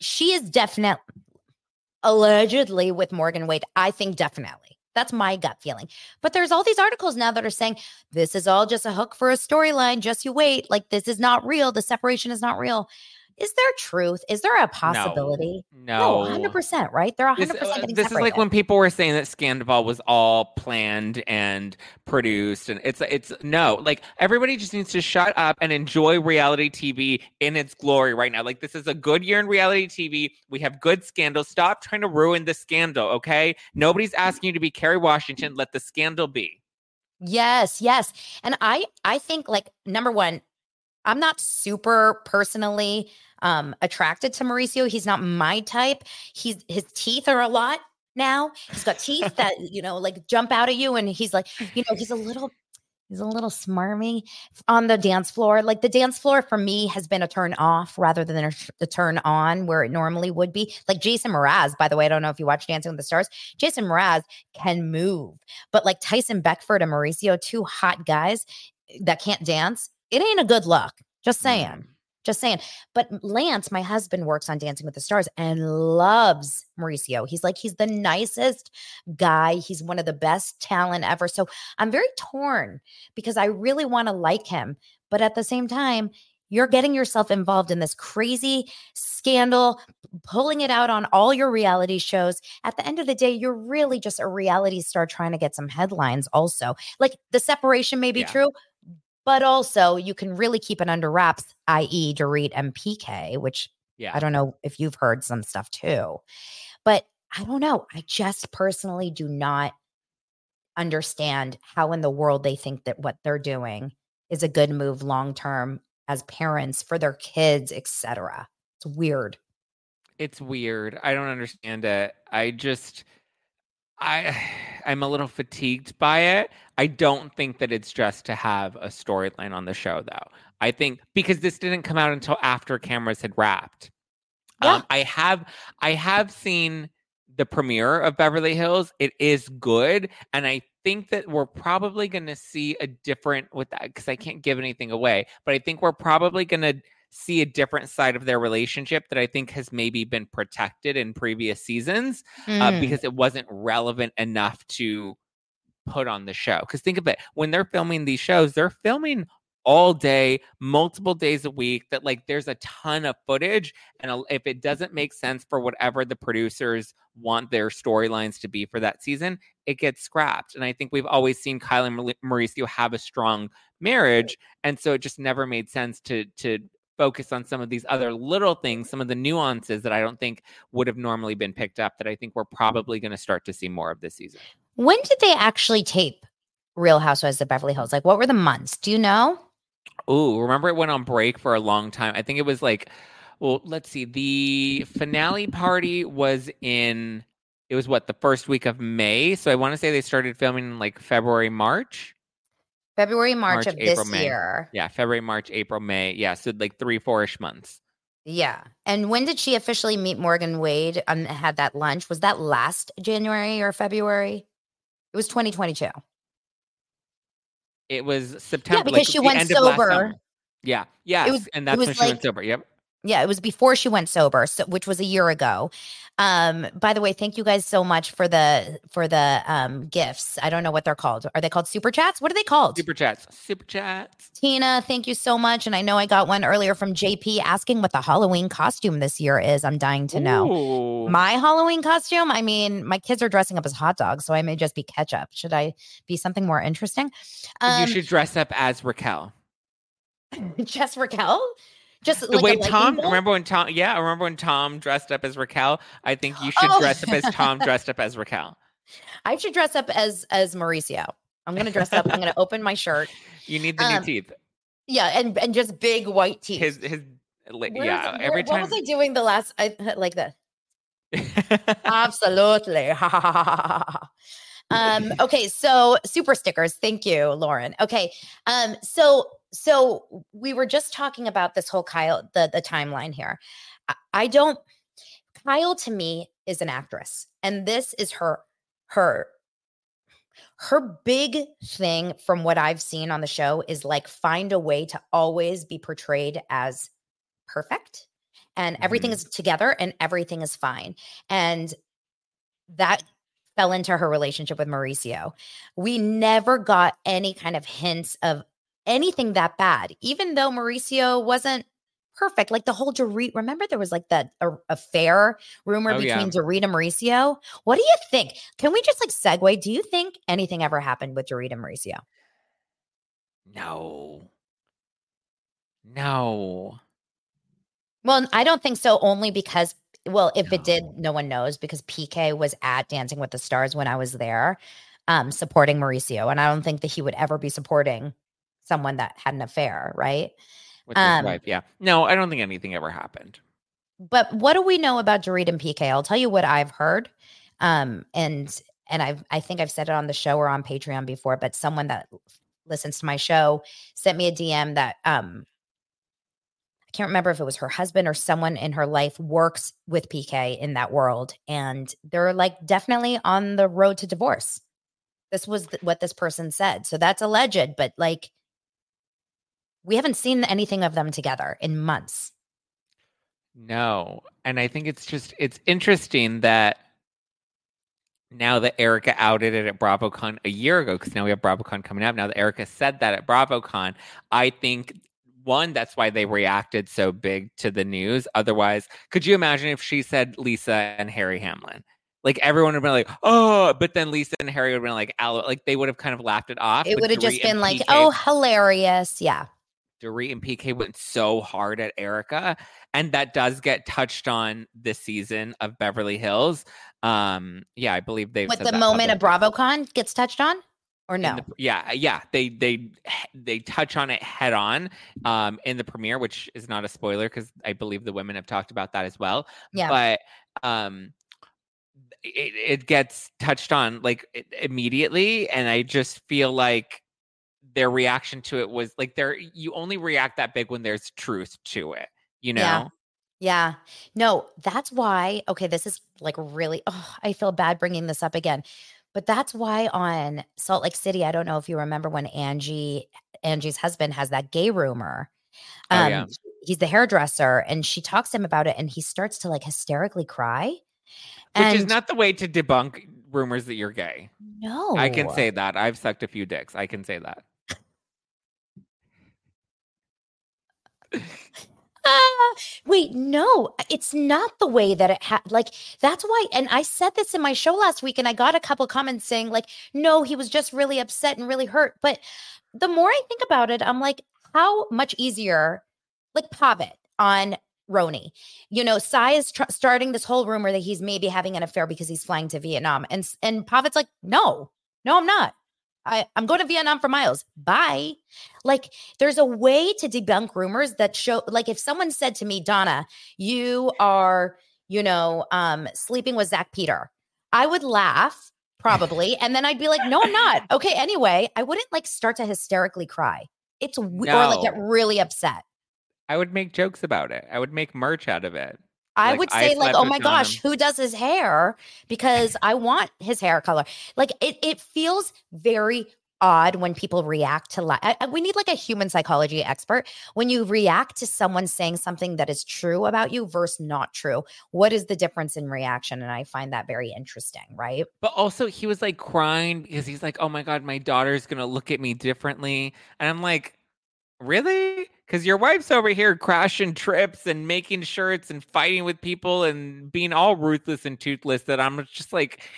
She is definitely allegedly with Morgan Wade. I think definitely. That's my gut feeling. But there's all these articles now that are saying this is all just a hook for a storyline. Just you wait. Like this is not real. The separation is not real. Is there truth? Is there a possibility? no, hundred percent. Right? They're This, hundred percent uh, this is like when people were saying that Scandal was all planned and produced, and it's it's no, like everybody just needs to shut up and enjoy reality TV in its glory right now. Like this is a good year in reality TV. We have good scandal. Stop trying to ruin the scandal, okay? Nobody's asking you to be Kerry Washington. Let the scandal be. Yes, yes. And I I think like number 1, I'm not super personally um attracted to Mauricio. He's not my type. He's his teeth are a lot now. He's got teeth that, you know, like jump out at you and he's like, you know, he's a little he's a little smarmy on the dance floor. Like the dance floor for me has been a turn off rather than a, a turn on where it normally would be. Like Jason Mraz, by the way, I don't know if you watch Dancing with the Stars. Jason Mraz can move, but like Tyson Beckford and Mauricio, two hot guys that can't dance, it ain't a good look. Just saying. Mm. Just saying. But Lance, my husband, works on Dancing with the Stars and loves Mauricio. He's like, he's the nicest guy. He's one of the best talent ever. So I'm very torn because I really want to like him. But at the same time, you're getting yourself involved in this crazy scandal, pulling it out on all your reality shows. At the end of the day, you're really just a reality star trying to get some headlines, also. Like the separation may be Yeah. true, but also you can really keep it under wraps, i.e., Dorit and PK, which Yeah. I don't know if you've heard some stuff too. But I don't know. I just personally do not understand how in the world they think that what they're doing is a good move long term as parents for their kids, etc. It's weird. It's weird. I don't understand it. I just I I'm a little fatigued by it. I don't think that it's just to have a storyline on the show though. I think because this didn't come out until after cameras had wrapped. Yeah. Um, I have I have seen the premiere of Beverly Hills. It is good, and I think that we're probably going to see a different with that because I can't give anything away, but I think we're probably going to see a different side of their relationship that I think has maybe been protected in previous seasons uh, mm. uh, because it wasn't relevant enough to put on the show. Because think of it, when they're filming these shows, they're filming all day, multiple days a week, that like there's a ton of footage. And if it doesn't make sense for whatever the producers want their storylines to be for that season, it gets scrapped. And I think we've always seen Kyle and Mauricio have a strong marriage. And so it just never made sense to, to, focus on some of these other little things, some of the nuances that I don't think would have normally been picked up that I think we're probably going to start to see more of this season. When did they actually tape Real Housewives of Beverly Hills? Like, what were the months? Do you know? Oh, remember it went on break for a long time. I think it was like, well, let's see. The finale party was in, it was what, the first week of May. So I want to say they started filming in like February, March. February, March, March of April, this May. year. Yeah, February, March, April, May. Yeah, so like three, four-ish months. Yeah. And when did she officially meet Morgan Wade and had that lunch? Was that last January or February? It was 2022. It was September. Yeah, because like, she went sober. Yeah. Yeah. it Was, and that's when she like, went sober. Yep. Yeah, it was before she went sober, so, which was a year ago. Um, by the way, thank you guys so much for the for the um gifts. I don't know what they're called. Are they called super chats? What are they called? Super chats. Super chats. Tina, thank you so much. And I know I got one earlier from JP asking what the Halloween costume this year is. I'm dying to know. Ooh. My Halloween costume. I mean, my kids are dressing up as hot dogs, so I may just be ketchup. Should I be something more interesting? Um, you should dress up as Raquel. just Raquel? Just the like way Tom. Remember when Tom? Yeah, I remember when Tom dressed up as Raquel? I think you should oh. dress up as Tom dressed up as Raquel. I should dress up as as Mauricio. I'm gonna dress up. I'm gonna open my shirt. You need the um, new teeth. Yeah, and and just big white teeth. His his yeah. every time. What was I doing the last? I like that. Absolutely. um. Okay. So super stickers. Thank you, Lauren. Okay. Um. So so we were just talking about this whole Kyle the the timeline here. I, I don't Kyle to me is an actress and this is her her her big thing from what I've seen on the show is like find a way to always be portrayed as perfect and everything mm-hmm. is together and everything is fine. And that fell into her relationship with Mauricio. We never got any kind of hints of anything that bad, even though Mauricio wasn't perfect. Like the whole Dorit, remember there was like that affair rumor oh, between yeah. Dorit and Mauricio? What do you think? Can we just like segue? Do you think anything ever happened with Dorit and Mauricio? No. No. Well, I don't think so, only because, well, if no. it did, no one knows because PK was at Dancing with the Stars when I was there um, supporting Mauricio. And I don't think that he would ever be supporting someone that had an affair, right? With his um, wife, yeah. No, I don't think anything ever happened. But what do we know about Dorit and PK? I'll tell you what I've heard. Um, and and I've I think I've said it on the show or on Patreon before, but someone that listens to my show sent me a DM that um I can't remember if it was her husband or someone in her life works with PK in that world. And they're like definitely on the road to divorce. This was th- what this person said. So that's alleged, but like we haven't seen anything of them together in months. No. And I think it's just it's interesting that now that Erika outed it at BravoCon a year ago, because now we have BravoCon coming up. Now that Erika said that at BravoCon, I think one, that's why they reacted so big to the news. Otherwise, could you imagine if she said Lisa and Harry Hamlin? Like everyone would have been like, oh, but then Lisa and Harry would have been like, like they would have kind of laughed it off. It would have just been like, oh, hilarious. Yeah Dorit and PK went so hard at Erika. and that does get touched on this season of Beverly Hills. Um, yeah, I believe they've. What the moment of. BravoCon gets touched on, or no? the- yeah, yeah, they they they touch on it head on um, in the premiere, which is not a spoiler because I believe the women have talked about that as well. Yeah. but um, it, it gets touched on like immediately, and I just feel like their reaction to it was like there you only react that big when there's truth to it, you know. Yeah. Yeah. No, that's why. Okay, this is like really, oh, I feel bad bringing this up again. But that's why on Salt Lake City, I don't know if you remember when Angie, Angie's husband has that gay rumor. Oh, um, yeah. He's the hairdresser and she talks to him about it and he starts to like hysterically cry. Which is not the way to debunk rumors that you're gay. No. I can say that. I've sucked a few dicks. I can say that. Ah, wait, no, it's not the way that it had. Like, that's why. And I said this in my show last week, and I got a couple comments saying, like, no, he was just really upset and really hurt. But the more I think about it, I'm like, how much easier, like, Pavit on RHONY. You know, Sai is tr- starting this whole rumor that he's maybe having an affair because he's flying to Vietnam. And, and Pavit's like, no, no, I'm not. I, I'm going to Vietnam for miles. Bye. Like, there's a way to debunk rumors that show, like, if someone said to me, Dana, you are, you know, um, sleeping with Zack Peter, I would laugh probably. and then I'd be like, no, I'm not. Okay. Anyway, I wouldn't like start to hysterically cry. It's, we- or like get really upset. I would make jokes about it. I would make merch out of it. I Like, would say, like, oh my gosh, who does his hair? Because I want his hair color. Like, it, it feels very odd when people react to, li- I, I- we need like a human psychology expert. When you react to someone saying something that is true about you versus not true, what is the difference in reaction? And I find that very interesting, right? But also, he was like crying because he's like, "Oh my god, my daughter's gonna look at me differently," and I'm like, "Really?" Because your wife's over here crashing trips and making shirts and fighting with people and being all ruthless and toothless. That I'm just like,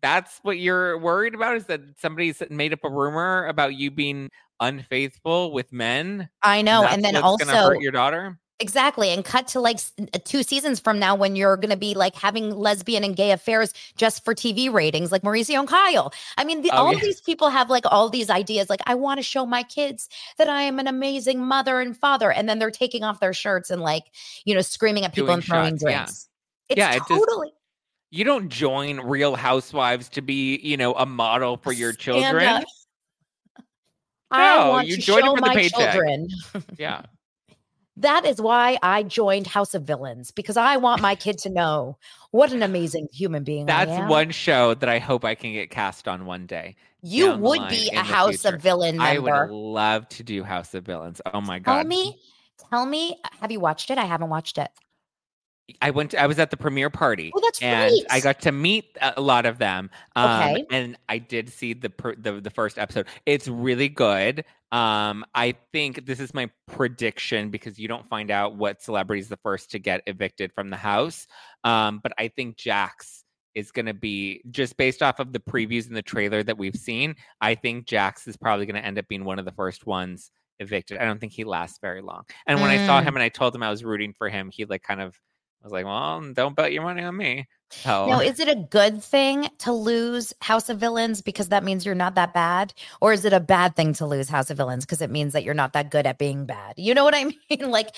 that's what you're worried about is that somebody's made up a rumor about you being unfaithful with men. I know. That's And then also, hurt your daughter. Exactly. And cut to like uh, two seasons from now when you're going to be like having lesbian and gay affairs just for TV ratings, like Mauricio and Kyle. I mean, the, Oh, all yeah. these people have like all these ideas. Like, I want to show my kids that I am an amazing mother and father. And then they're taking off their shirts and like, you know, screaming at people Doing and throwing shots, yeah. drinks. It's Yeah, it just- totally. You don't join Real Housewives to be, you know, a model for your children. No, want you to joined it for the my paycheck. children. Yeah. That is why I joined House of Villains because I want my kid to know what an amazing human being I That's one show that I hope I can get cast on one day. You would be a House future. of Villain I member. would love to do House of Villains. Oh my god. Tell me, tell me, have you watched it? I haven't watched it. I went to, I was at the premiere party. Oh, that's and I got to meet a lot of them. Um, Okay. and I did see the, pr- the the first episode. It's really good. Um, I think this is my prediction because you don't find out what celebrity is the first to get evicted from the house. Um, but I think Jax is going to be just based off of the previews and the trailer that we've seen. I think Jax is probably going to end up being one of the first ones evicted. I don't think he lasts very long. And when I saw Mm. him and I told him I was rooting for him, he like kind of I was like, well, mm, don't bet your money on me. So Now, is it a good thing to lose House of Villains because that means you're not that bad? Or is it a bad thing to lose House of Villains because it means that you're not that good at being bad? You know what I mean? Like,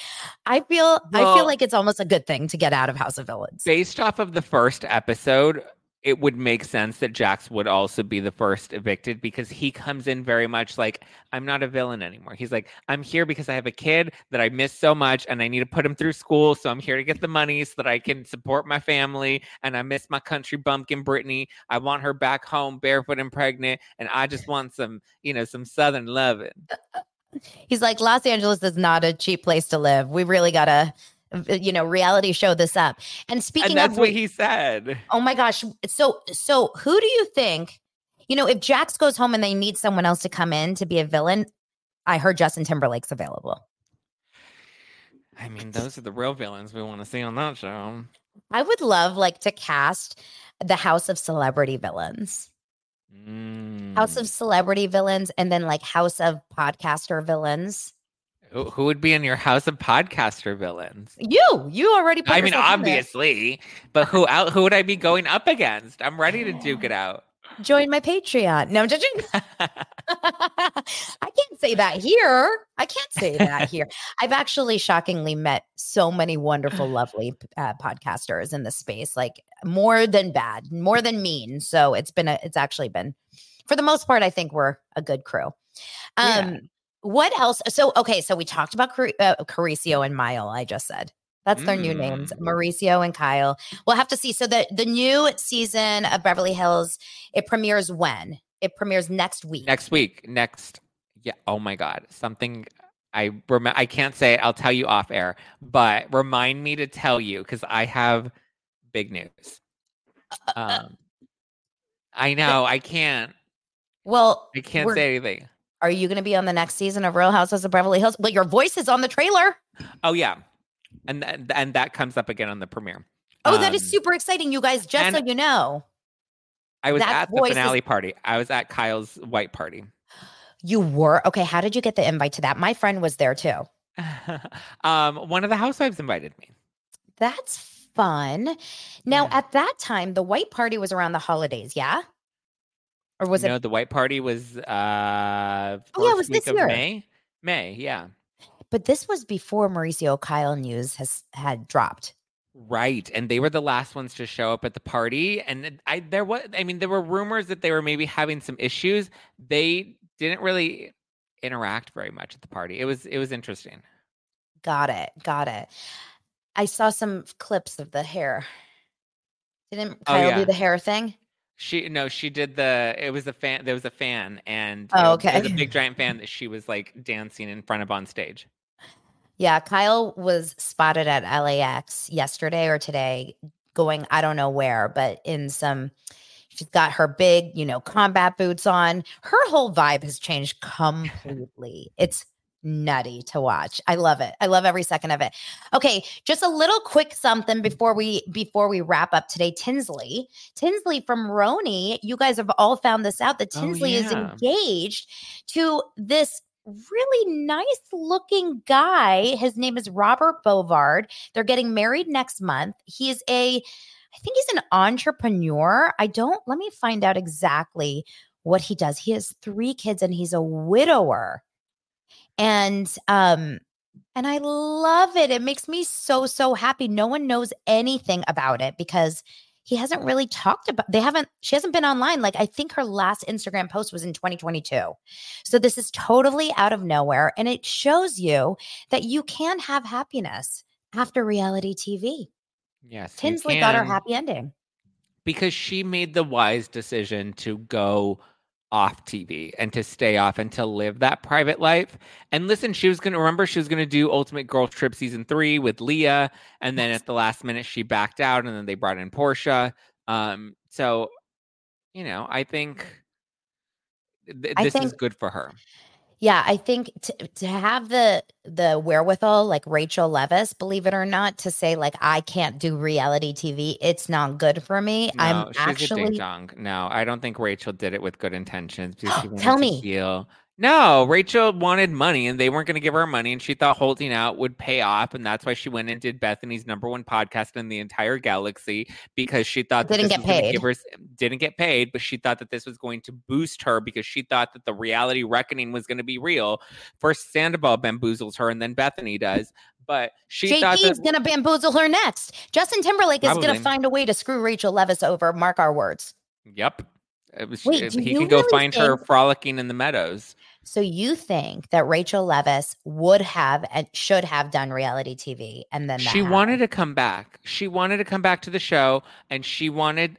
I feel I feel like it's almost a good thing to get out of House of Villains. based off of the first episode, it would make sense that Jax would also be the first evicted because he comes in very much like, I'm not a villain anymore. He's like, I'm here because I have a kid that I miss so much and I need to put him through school. So I'm here to get the money so that I can support my family. And I miss my country bumpkin, Brittany. I want her back home barefoot and pregnant. And I just want some, you know, some Southern loving. He's like, Los Angeles is not a cheap place to live. We really gotta, uh, you know, reality show this up. And speaking And that's of what he said. Oh my gosh. So so who do you think, you know, if Jax goes home and they need someone else to come in to be a villain, I heard Justin Timberlake's available. I mean, those are the real villains we want to see on that show. I would love like to cast the House of Celebrity Villains. House Mm. of Celebrity Villains and then like House of Podcaster Villains. Who would be in your house of podcaster villains? You, you already. Put I mean, yourself in there. obviously, but who out? Who would I be going up against? I'm ready to duke it out. Join my Patreon. No, I'm judging. I can't say that here. I can't say that here. I've actually shockingly met so many wonderful, lovely uh, podcasters in this space, like more than bad, more than mean. So it's been a, it's actually been, for the most part, I think we're a good crew. Um, Yeah. What else? So, okay. So we talked about Car- uh, Caricio and Mile. I just said that's their new names, Mm. Mauricio and Kyle. We'll have to see. So the the new season of Beverly Hills it premieres when? It premieres next week. Next week, next, yeah. Oh my God, something. I rem- I can't say it. I'll tell you off air, but remind me to tell you because I have big news. Um, I know I can't. Well, I can't say anything. Are you going to be on the next season of Real Houses of Beverly Hills? Well, your voice is on the trailer. Oh yeah, and th- and that comes up again on the premiere. Oh, that is Um, super exciting, you guys. Just so you know, I was at the voice is- finale party. I was at Kyle's white party. you were okay. How did you get the invite to that? My friend was there too. um, one of the housewives invited me. That's fun. Now, Yeah. at that time, the white party was around the holidays, yeah? Or was it? No, the white party was uh Oh, yeah, it was this year. May. May, yeah. But this was before Mauricio Kyle news has had dropped. Right. And they were the last ones to show up at the party. And I there was I mean, there were rumors that they were maybe having some issues. They didn't really interact very much at the party. It was it was interesting. Got it. Got it. I saw some clips of the hair. Didn't Oh, Kyle yeah. do the hair thing? She no, she did the it was a fan there was a fan and Oh, it, it was okay. a big giant fan that she was like dancing in front of on stage. Yeah, Kyle was spotted at LAX yesterday or today, going I don't know where, but in some. She's got her big, you know, combat boots on. Her whole vibe has changed completely. It's nutty to watch. I love it. I love every second of it. Okay, just a little quick something mm-hmm. before we before we wrap up today. Tinsley, Tinsley from RHONY. You guys have all found this out that Oh, Tinsley is engaged to this really nice looking guy. His name is Robert Bovard. They're getting married next month. He is a, I think he's an entrepreneur. I don't, let me find out exactly what he does. He has three kids and he's a widower. And, um, and I love it. It makes me so, so happy. No one knows anything about it because he hasn't really talked about they haven't she hasn't been online like i think her last instagram post was in 2022 so this is totally out of nowhere and it shows you that you can have happiness after reality tv Yes. tinsley got her happy ending because she made the wise decision to go off TV and to stay off and to live that private life. And listen, she was going to remember she was going to do Ultimate Girl Trip season three with Leah. And then at the last minute, she backed out and then they brought in Portia. Um, so, you know, I think th- I this is good for her. Yeah i think to, to have the the wherewithal like rachel leviss believe it or not to say like i can't do reality tv it's not good for me No, i'm she's a actually ding dong. No, I don't think Rachel did it with good intentions because she Tell to me. heal. No, Rachel wanted money and they weren't going to give her money, and she thought holding out would pay off, and that's why she went and did Bethenny's number one podcast in the entire galaxy because she thought that Didn't this get was paid. Her, didn't get paid, but she thought that this was going to boost her because she thought that the reality reckoning was going to be real. First, Sandoval bamboozles her, and then Bethany does. But she going to bamboozle her next. Justin Timberlake is going to find a way to screw Rachel Leviss over. Mark our words. Yep. Was, Wait, he can go really find her frolicking in the meadows. So you think that Rachel Leviss would have and should have done reality TV, and then that She happened? wanted to come back. She wanted to come back to the show and she wanted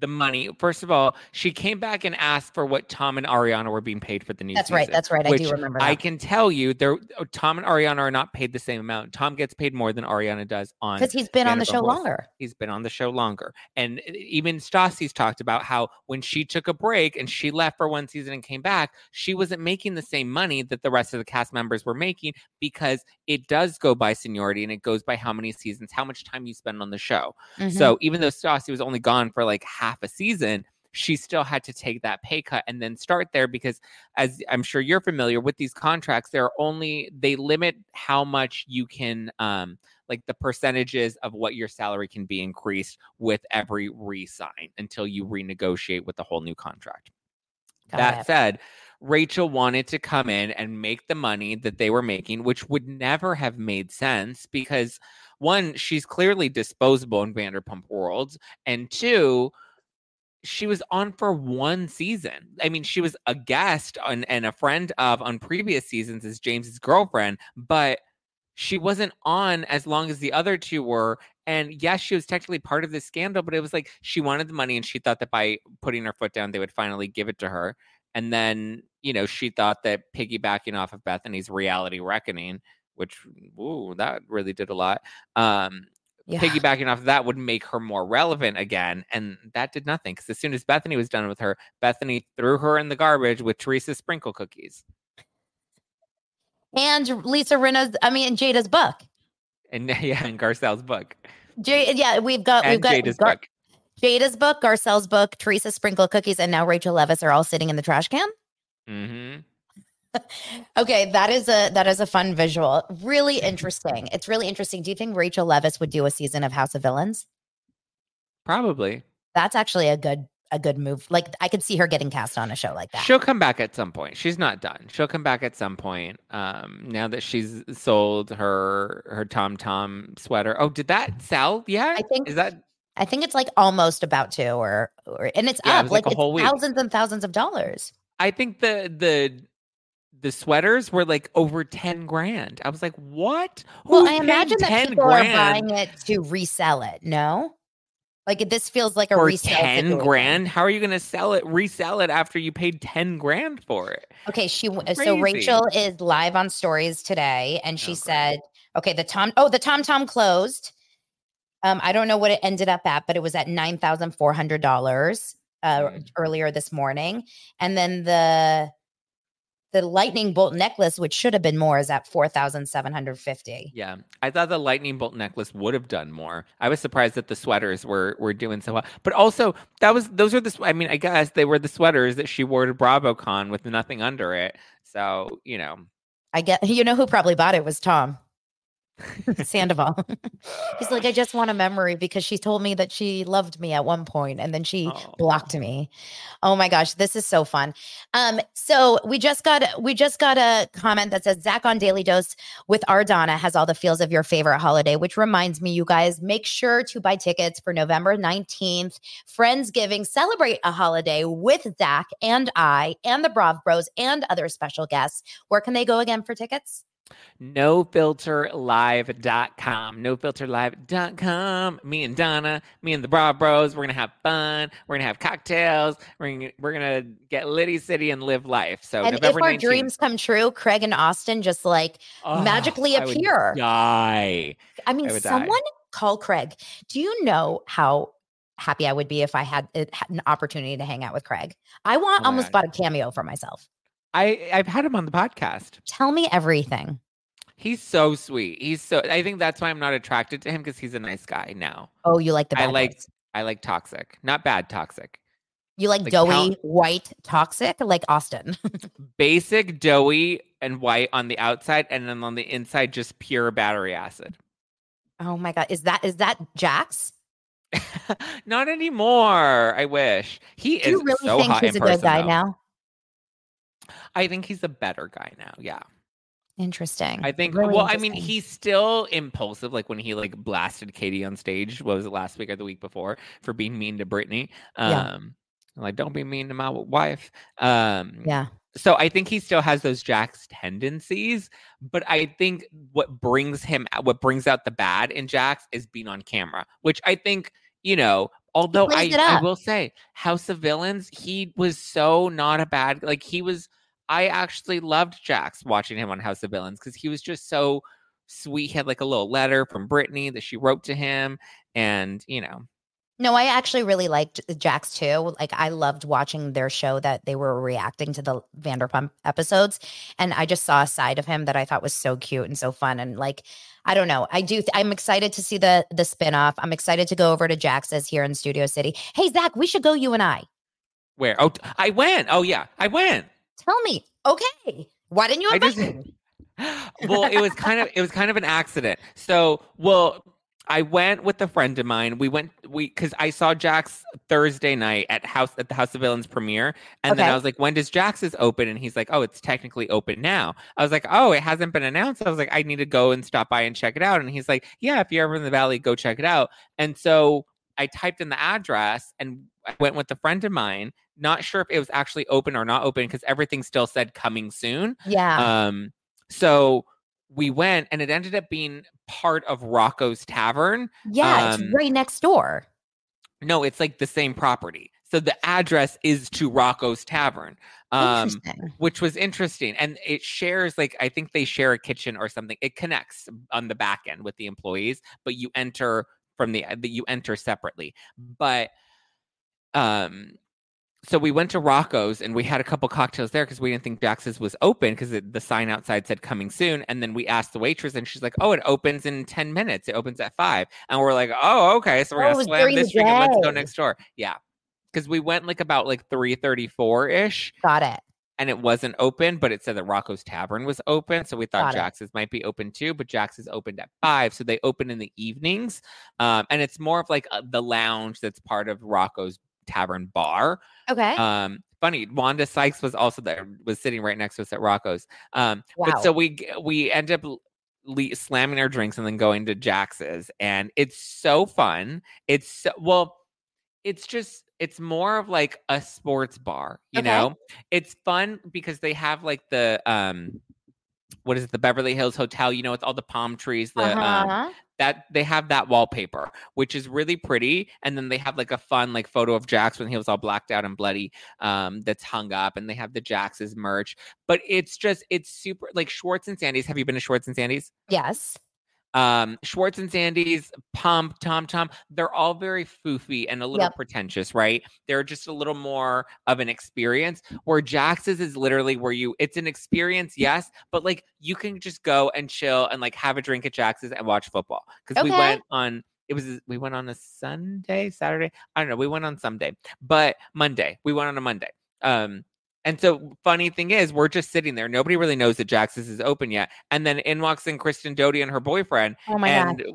the money. First of all, she came back and asked for what Tom and Ariana were being paid for the new That's right. season, That's right. I do remember that. I can tell you there Tom and Ariana are not paid the same amount. Tom gets paid more than Ariana does on because he's been on the show longer. He's been on the show longer. And even Stassi's talked about how when she took a break and she left for one season and came back, she wasn't making the same money that the rest of the cast members were making because it does go by seniority and it goes by how many seasons, how much time you spend on the show. Mhm. So even though Stassi was only gone for like half a season, she still had to take that pay cut and then start there because as i'm sure you're familiar with these contracts they're only they limit how much you can um like the percentages of what your salary can be increased with every re-sign until you renegotiate with the whole new contract Got that it. said Rachel wanted to come in and make the money that they were making, which would never have made sense because one, she's clearly disposable in Vanderpump Worlds, and two, she was on for one season. I mean, she was a guest on, and a friend of on previous seasons as James's girlfriend, but she wasn't on as long as the other two were. And yes, she was technically part of this scandal, but it was like she wanted the money and she thought that by putting her foot down, they would finally give it to her. And then, you know, she thought that piggybacking off of Bethenny's reality reckoning, which, ooh, that really did a lot. Um, Yeah. piggybacking off of that would make her more relevant again. And that did nothing because as soon as Bethenny was done with her, Bethenny threw her in the garbage with Teresa's sprinkle cookies. And Lisa Rinna's, I mean, Jada's book. And yeah, and Garcelle's book. Yeah, we've got we've got Jada's Gar- book. Jada's book, Garcelle's book, Teresa Sprinkle Cookies, and now Rachel Leviss are all sitting in the trash can. hmm Okay, that is a that is a fun visual. Really interesting. It's really interesting. Do you think Rachel Leviss would do a season of House of Villains? Probably. That's actually a good a good move. Like I could see her getting cast on a show like that. She'll come back at some point. She's not done. She'll come back at some point. Um, now that she's sold her her Tom Tom sweater. Oh, did that sell? Yeah, I think is that I think it's like almost about to, or or and it's Yeah, up was like like, a whole it's week. thousands and thousands of dollars. I think the the the sweaters were like over 10 grand. I was like, what? Well, Who's I imagine that 10 people are buying it to resell it. No, like this feels like a for resale. 10 situation. grand? How are you going to sell it, resell it after you paid 10 grand for it? Okay, she w- so Rachel is live on stories today, and she Oh, said, "Okay, the Tom oh the Tom Tom closed. Um, I don't know what it ended up at, but it was at nine thousand four hundred dollars uh, Mm. earlier this morning, and then the the lightning bolt necklace, which should have been more, is at four thousand seven hundred fifty. Yeah, I thought the lightning bolt necklace would have done more. I was surprised that the sweaters were were doing so well. But also, that was those are the. I mean, I guess they were the sweaters that she wore to BravoCon with nothing under it. So you know, I get you know who probably bought it was Tom Sandoval. He's like, I just want a memory because she told me that she loved me at one point and then she Oh. blocked me. Oh my gosh, this is so fun. Um, so we just got we just got a comment that says Zack on Daily Dose with Ardana has all the feels of your favorite holiday, which reminds me, you guys, make sure to buy tickets for November 19th, Friendsgiving. Celebrate a holiday with Zack and I and the Brav Bros and other special guests. Where can they go again for tickets? nofilterlive.com nofilterlive.com me and dana me and the bra bros we're gonna have fun we're gonna have cocktails we're gonna, we're gonna get litty city and live life so and november if our 19th. dreams come true, Craig and Austen just like Oh, magically I appear. die I mean, I would die. someone call Craig. Do you know how happy I would be if I had, an opportunity to hang out with Craig? I want Oh almost God. bought a cameo for myself. I i've had him on the podcast Tell me everything. he's so sweet he's so i think that's why i'm not attracted to him because he's a nice guy now Oh, you like the I like- boys. i like toxic not bad toxic You like, like doughy, white, toxic, like Austen. basic doughy and white on the outside and then on the inside just pure battery acid oh my god, is that is that Jax? Not anymore. I wish he Do is you really so think he's a good person, guy though. now? I think he's a better guy now. Yeah, Interesting. I think. Really well, I mean, he's still impulsive. Like when he like blasted Katie on stage. What was it last week or the week before for being mean to Brittany? Um, Yeah. like don't be mean to my wife. Um, yeah. so I think he still has those Jax's tendencies, but I think what brings him what brings out the bad in Jax's is being on camera, which I think, you know, although I, I will say House of Villains, he was so not a bad like he was I actually loved Jax watching him on House of Villains because he was just so sweet. He had like a little letter from Brittany that she wrote to him, and you know, No, I actually really liked uh, Jax too. Like I loved watching their show that they were reacting to the Vanderpump episodes, and I just saw a side of him that I thought was so cute and so fun. And like, I don't know, I do. Th- I'm excited to see the the spinoff. I'm excited to go over to Jax's here in Studio City. Hey Zack, we should go. You and I. Where? Oh, I went. Oh yeah, I went. Tell me. Okay. Why didn't you I invite just- me? well, it was kind of it was kind of an accident. So, well, I went with a friend of mine. We went we because I saw Jax Thursday night at house at the House of Villains premiere, and then I was like, "When does Jax's open?" And he's like, "Oh, it's technically open now." I was like, "Oh, it hasn't been announced." I was like, "I need to go and stop by and check it out." And he's like, "Yeah, if you're ever in the valley, go check it out." And so I typed in the address and I went with a friend of mine. Not sure if it was actually open or not open because everything still said coming soon. Yeah. Um, so we went and it ended up being part of Rocco's Tavern. yeah. um, it's right next door. No, it's like the same property. So the address is to Rocco's Tavern. Um, which was interesting. And it shares like I think they share a kitchen or something. It connects on the back end with the employees, but you enter from the you enter separately. But um so we went to Rocco's and we had a couple cocktails there because we didn't think Jax's was open because the sign outside said coming soon. And then we asked the waitress and she's like, "Oh, it opens in ten minutes. It opens at 5. And we're like, "Oh, okay. So we're Oh, gonna slam this drink and let's go next door." Yeah, because we went like about like three thirty four ish Got it. and it wasn't open, but it said that Rocco's Tavern was open. So we thought Got it. Jax's might be open too, but Jax's opened at five. So they open in the evenings. Um, and it's more of like uh the lounge that's part of Rocco's Tavern bar. Okay. Um, funny, Wanda Sykes was also there, was sitting right next to us at Rocco's. Um, wow. but so we we end up le- slamming our drinks and then going to Jax's, and it's so fun. It's so, well, it's just it's more of like a sports bar, you Okay. know. It's fun because they have like the um, what is it, the Beverly Hills Hotel, you know, with all the palm trees, the um, uh-huh. That they have that wallpaper, which is really pretty. And then they have like a fun like photo of Jax when he was all blacked out and bloody, um, that's hung up, and they have the Jax's merch. But it's just it's super like Schwartz and Sandy's. Have you been to Schwartz and Sandy's? yes. Um, Schwartz and Sandy's, Pump, Tom Tom, they're all very foofy and a little Yep. pretentious, right? They're just a little more of an experience. Where Jax's is literally where you it's an experience, yes, but like you can just go and chill and like have a drink at Jax's and watch football. Because we went on it was we went on a Sunday, Saturday. I don't know. We went on some day, but Monday. We went on a Monday. Um, and so funny thing is, we're just sitting there. Nobody really knows that Jax's is open yet. And then in walks in Kristen Doute and her boyfriend, Oh my and god.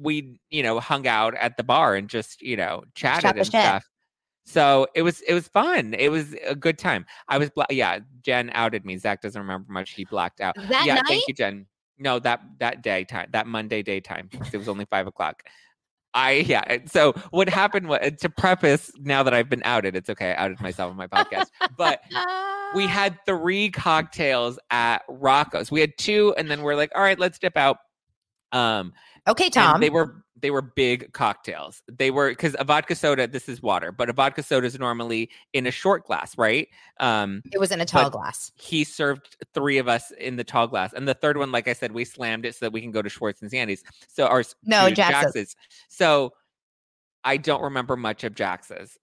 we, you know, hung out at the bar and just, you know, chatted and shit. stuff. So it was it was fun. It was a good time. I was bla- yeah. Jen outed me. Zack doesn't remember much. He blacked out. That yeah, night? thank you, Jen. No, that that day time, that Monday daytime. It was only five o'clock. I yeah. So what happened was to preface. Now that I've been outed, it's okay. I outed myself on my podcast. But we had three cocktails at Rocco's. We had two, and then we're like, all right, let's dip out. Um, Okay, Tom. they were they were big cocktails. They were because a vodka soda. This is water, but a vodka soda is normally in a short glass, right? Um, it was in a tall glass. he served three of us in the tall glass, and the third one, like I said, we slammed it so that we can go to Schwartz and Sandy's. So our No, Jax's. Jax's. So I don't remember much of Jax's,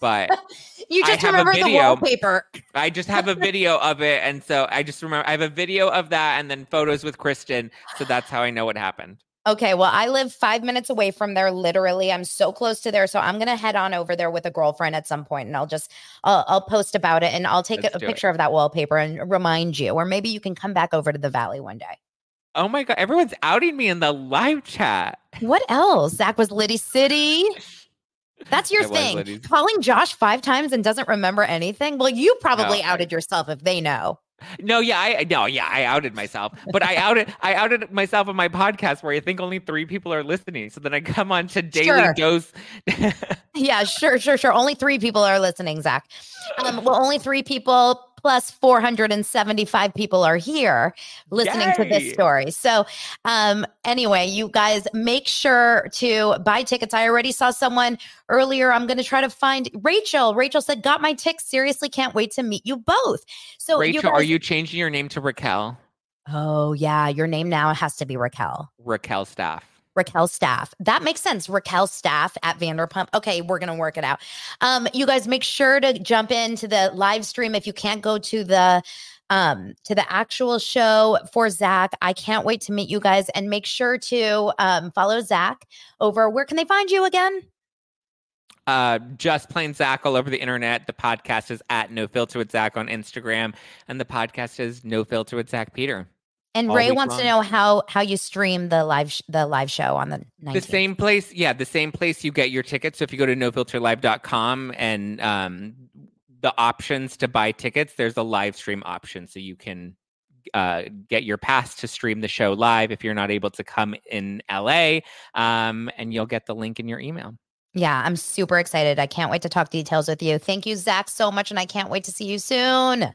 but You just remember the wallpaper. I just have a video of it, and so I just remember I have a video of that, and then photos with Kristen. So that's how I know what happened. Okay, well, I live five minutes away from there. Literally, I'm so close to there, so I'm gonna head on over there with a girlfriend at some point, and I'll just I'll, I'll post about it, and I'll take a, Let's a it. picture of that wallpaper and remind you, or maybe you can come back over to the valley one day. Oh my god, everyone's outing me in the live chat. What else? Zack was Liddy City. That's your I thing. Calling Josh five times and doesn't remember anything. Well, you probably No, I- outed yourself if they know. No, yeah, I no, yeah, I outed myself, but I outed I outed myself on my podcast where I think only three people are listening. So then I come on to Daily Sure. Dose. Yeah, sure, sure, sure. Only three people are listening, Zack. Um, well, only three people plus 475 people are here listening to this story. So, um, anyway, you guys make sure to buy tickets. I already saw someone earlier. I'm going to try to find Rachel. Rachel said, Got my tick. Seriously, can't wait to meet you both. So, Rachel, are guys- you changing your name to Raquel? Oh, yeah. Your name now has to be Raquel. Raquel Staff. Raquel Staff. That makes sense. Raquel Staff at Vanderpump. Okay, we're gonna work it out. Um, you guys make sure to jump into the live stream if you can't go to the um to the actual show for Zack. I can't wait to meet you guys and make sure to um follow Zack over where can they find you again? uh, just plain Zack all over the internet. The podcast is at No Filter with Zack on Instagram, and the podcast is No Filter with Zack Peter. And all Ray week wants to know how how you stream the live sh- the live show on the 19th. The same place, yeah, the same place you get your tickets. So if you go to nofilterlive.com and um, the options to buy tickets, there's a live stream option. So you can uh, get your pass to stream the show live if you're not able to come in LA, um, and you'll get the link in your email. Yeah, I'm super excited. I can't wait to talk details with you. Thank you, Zack, so much, and I can't wait to see you soon.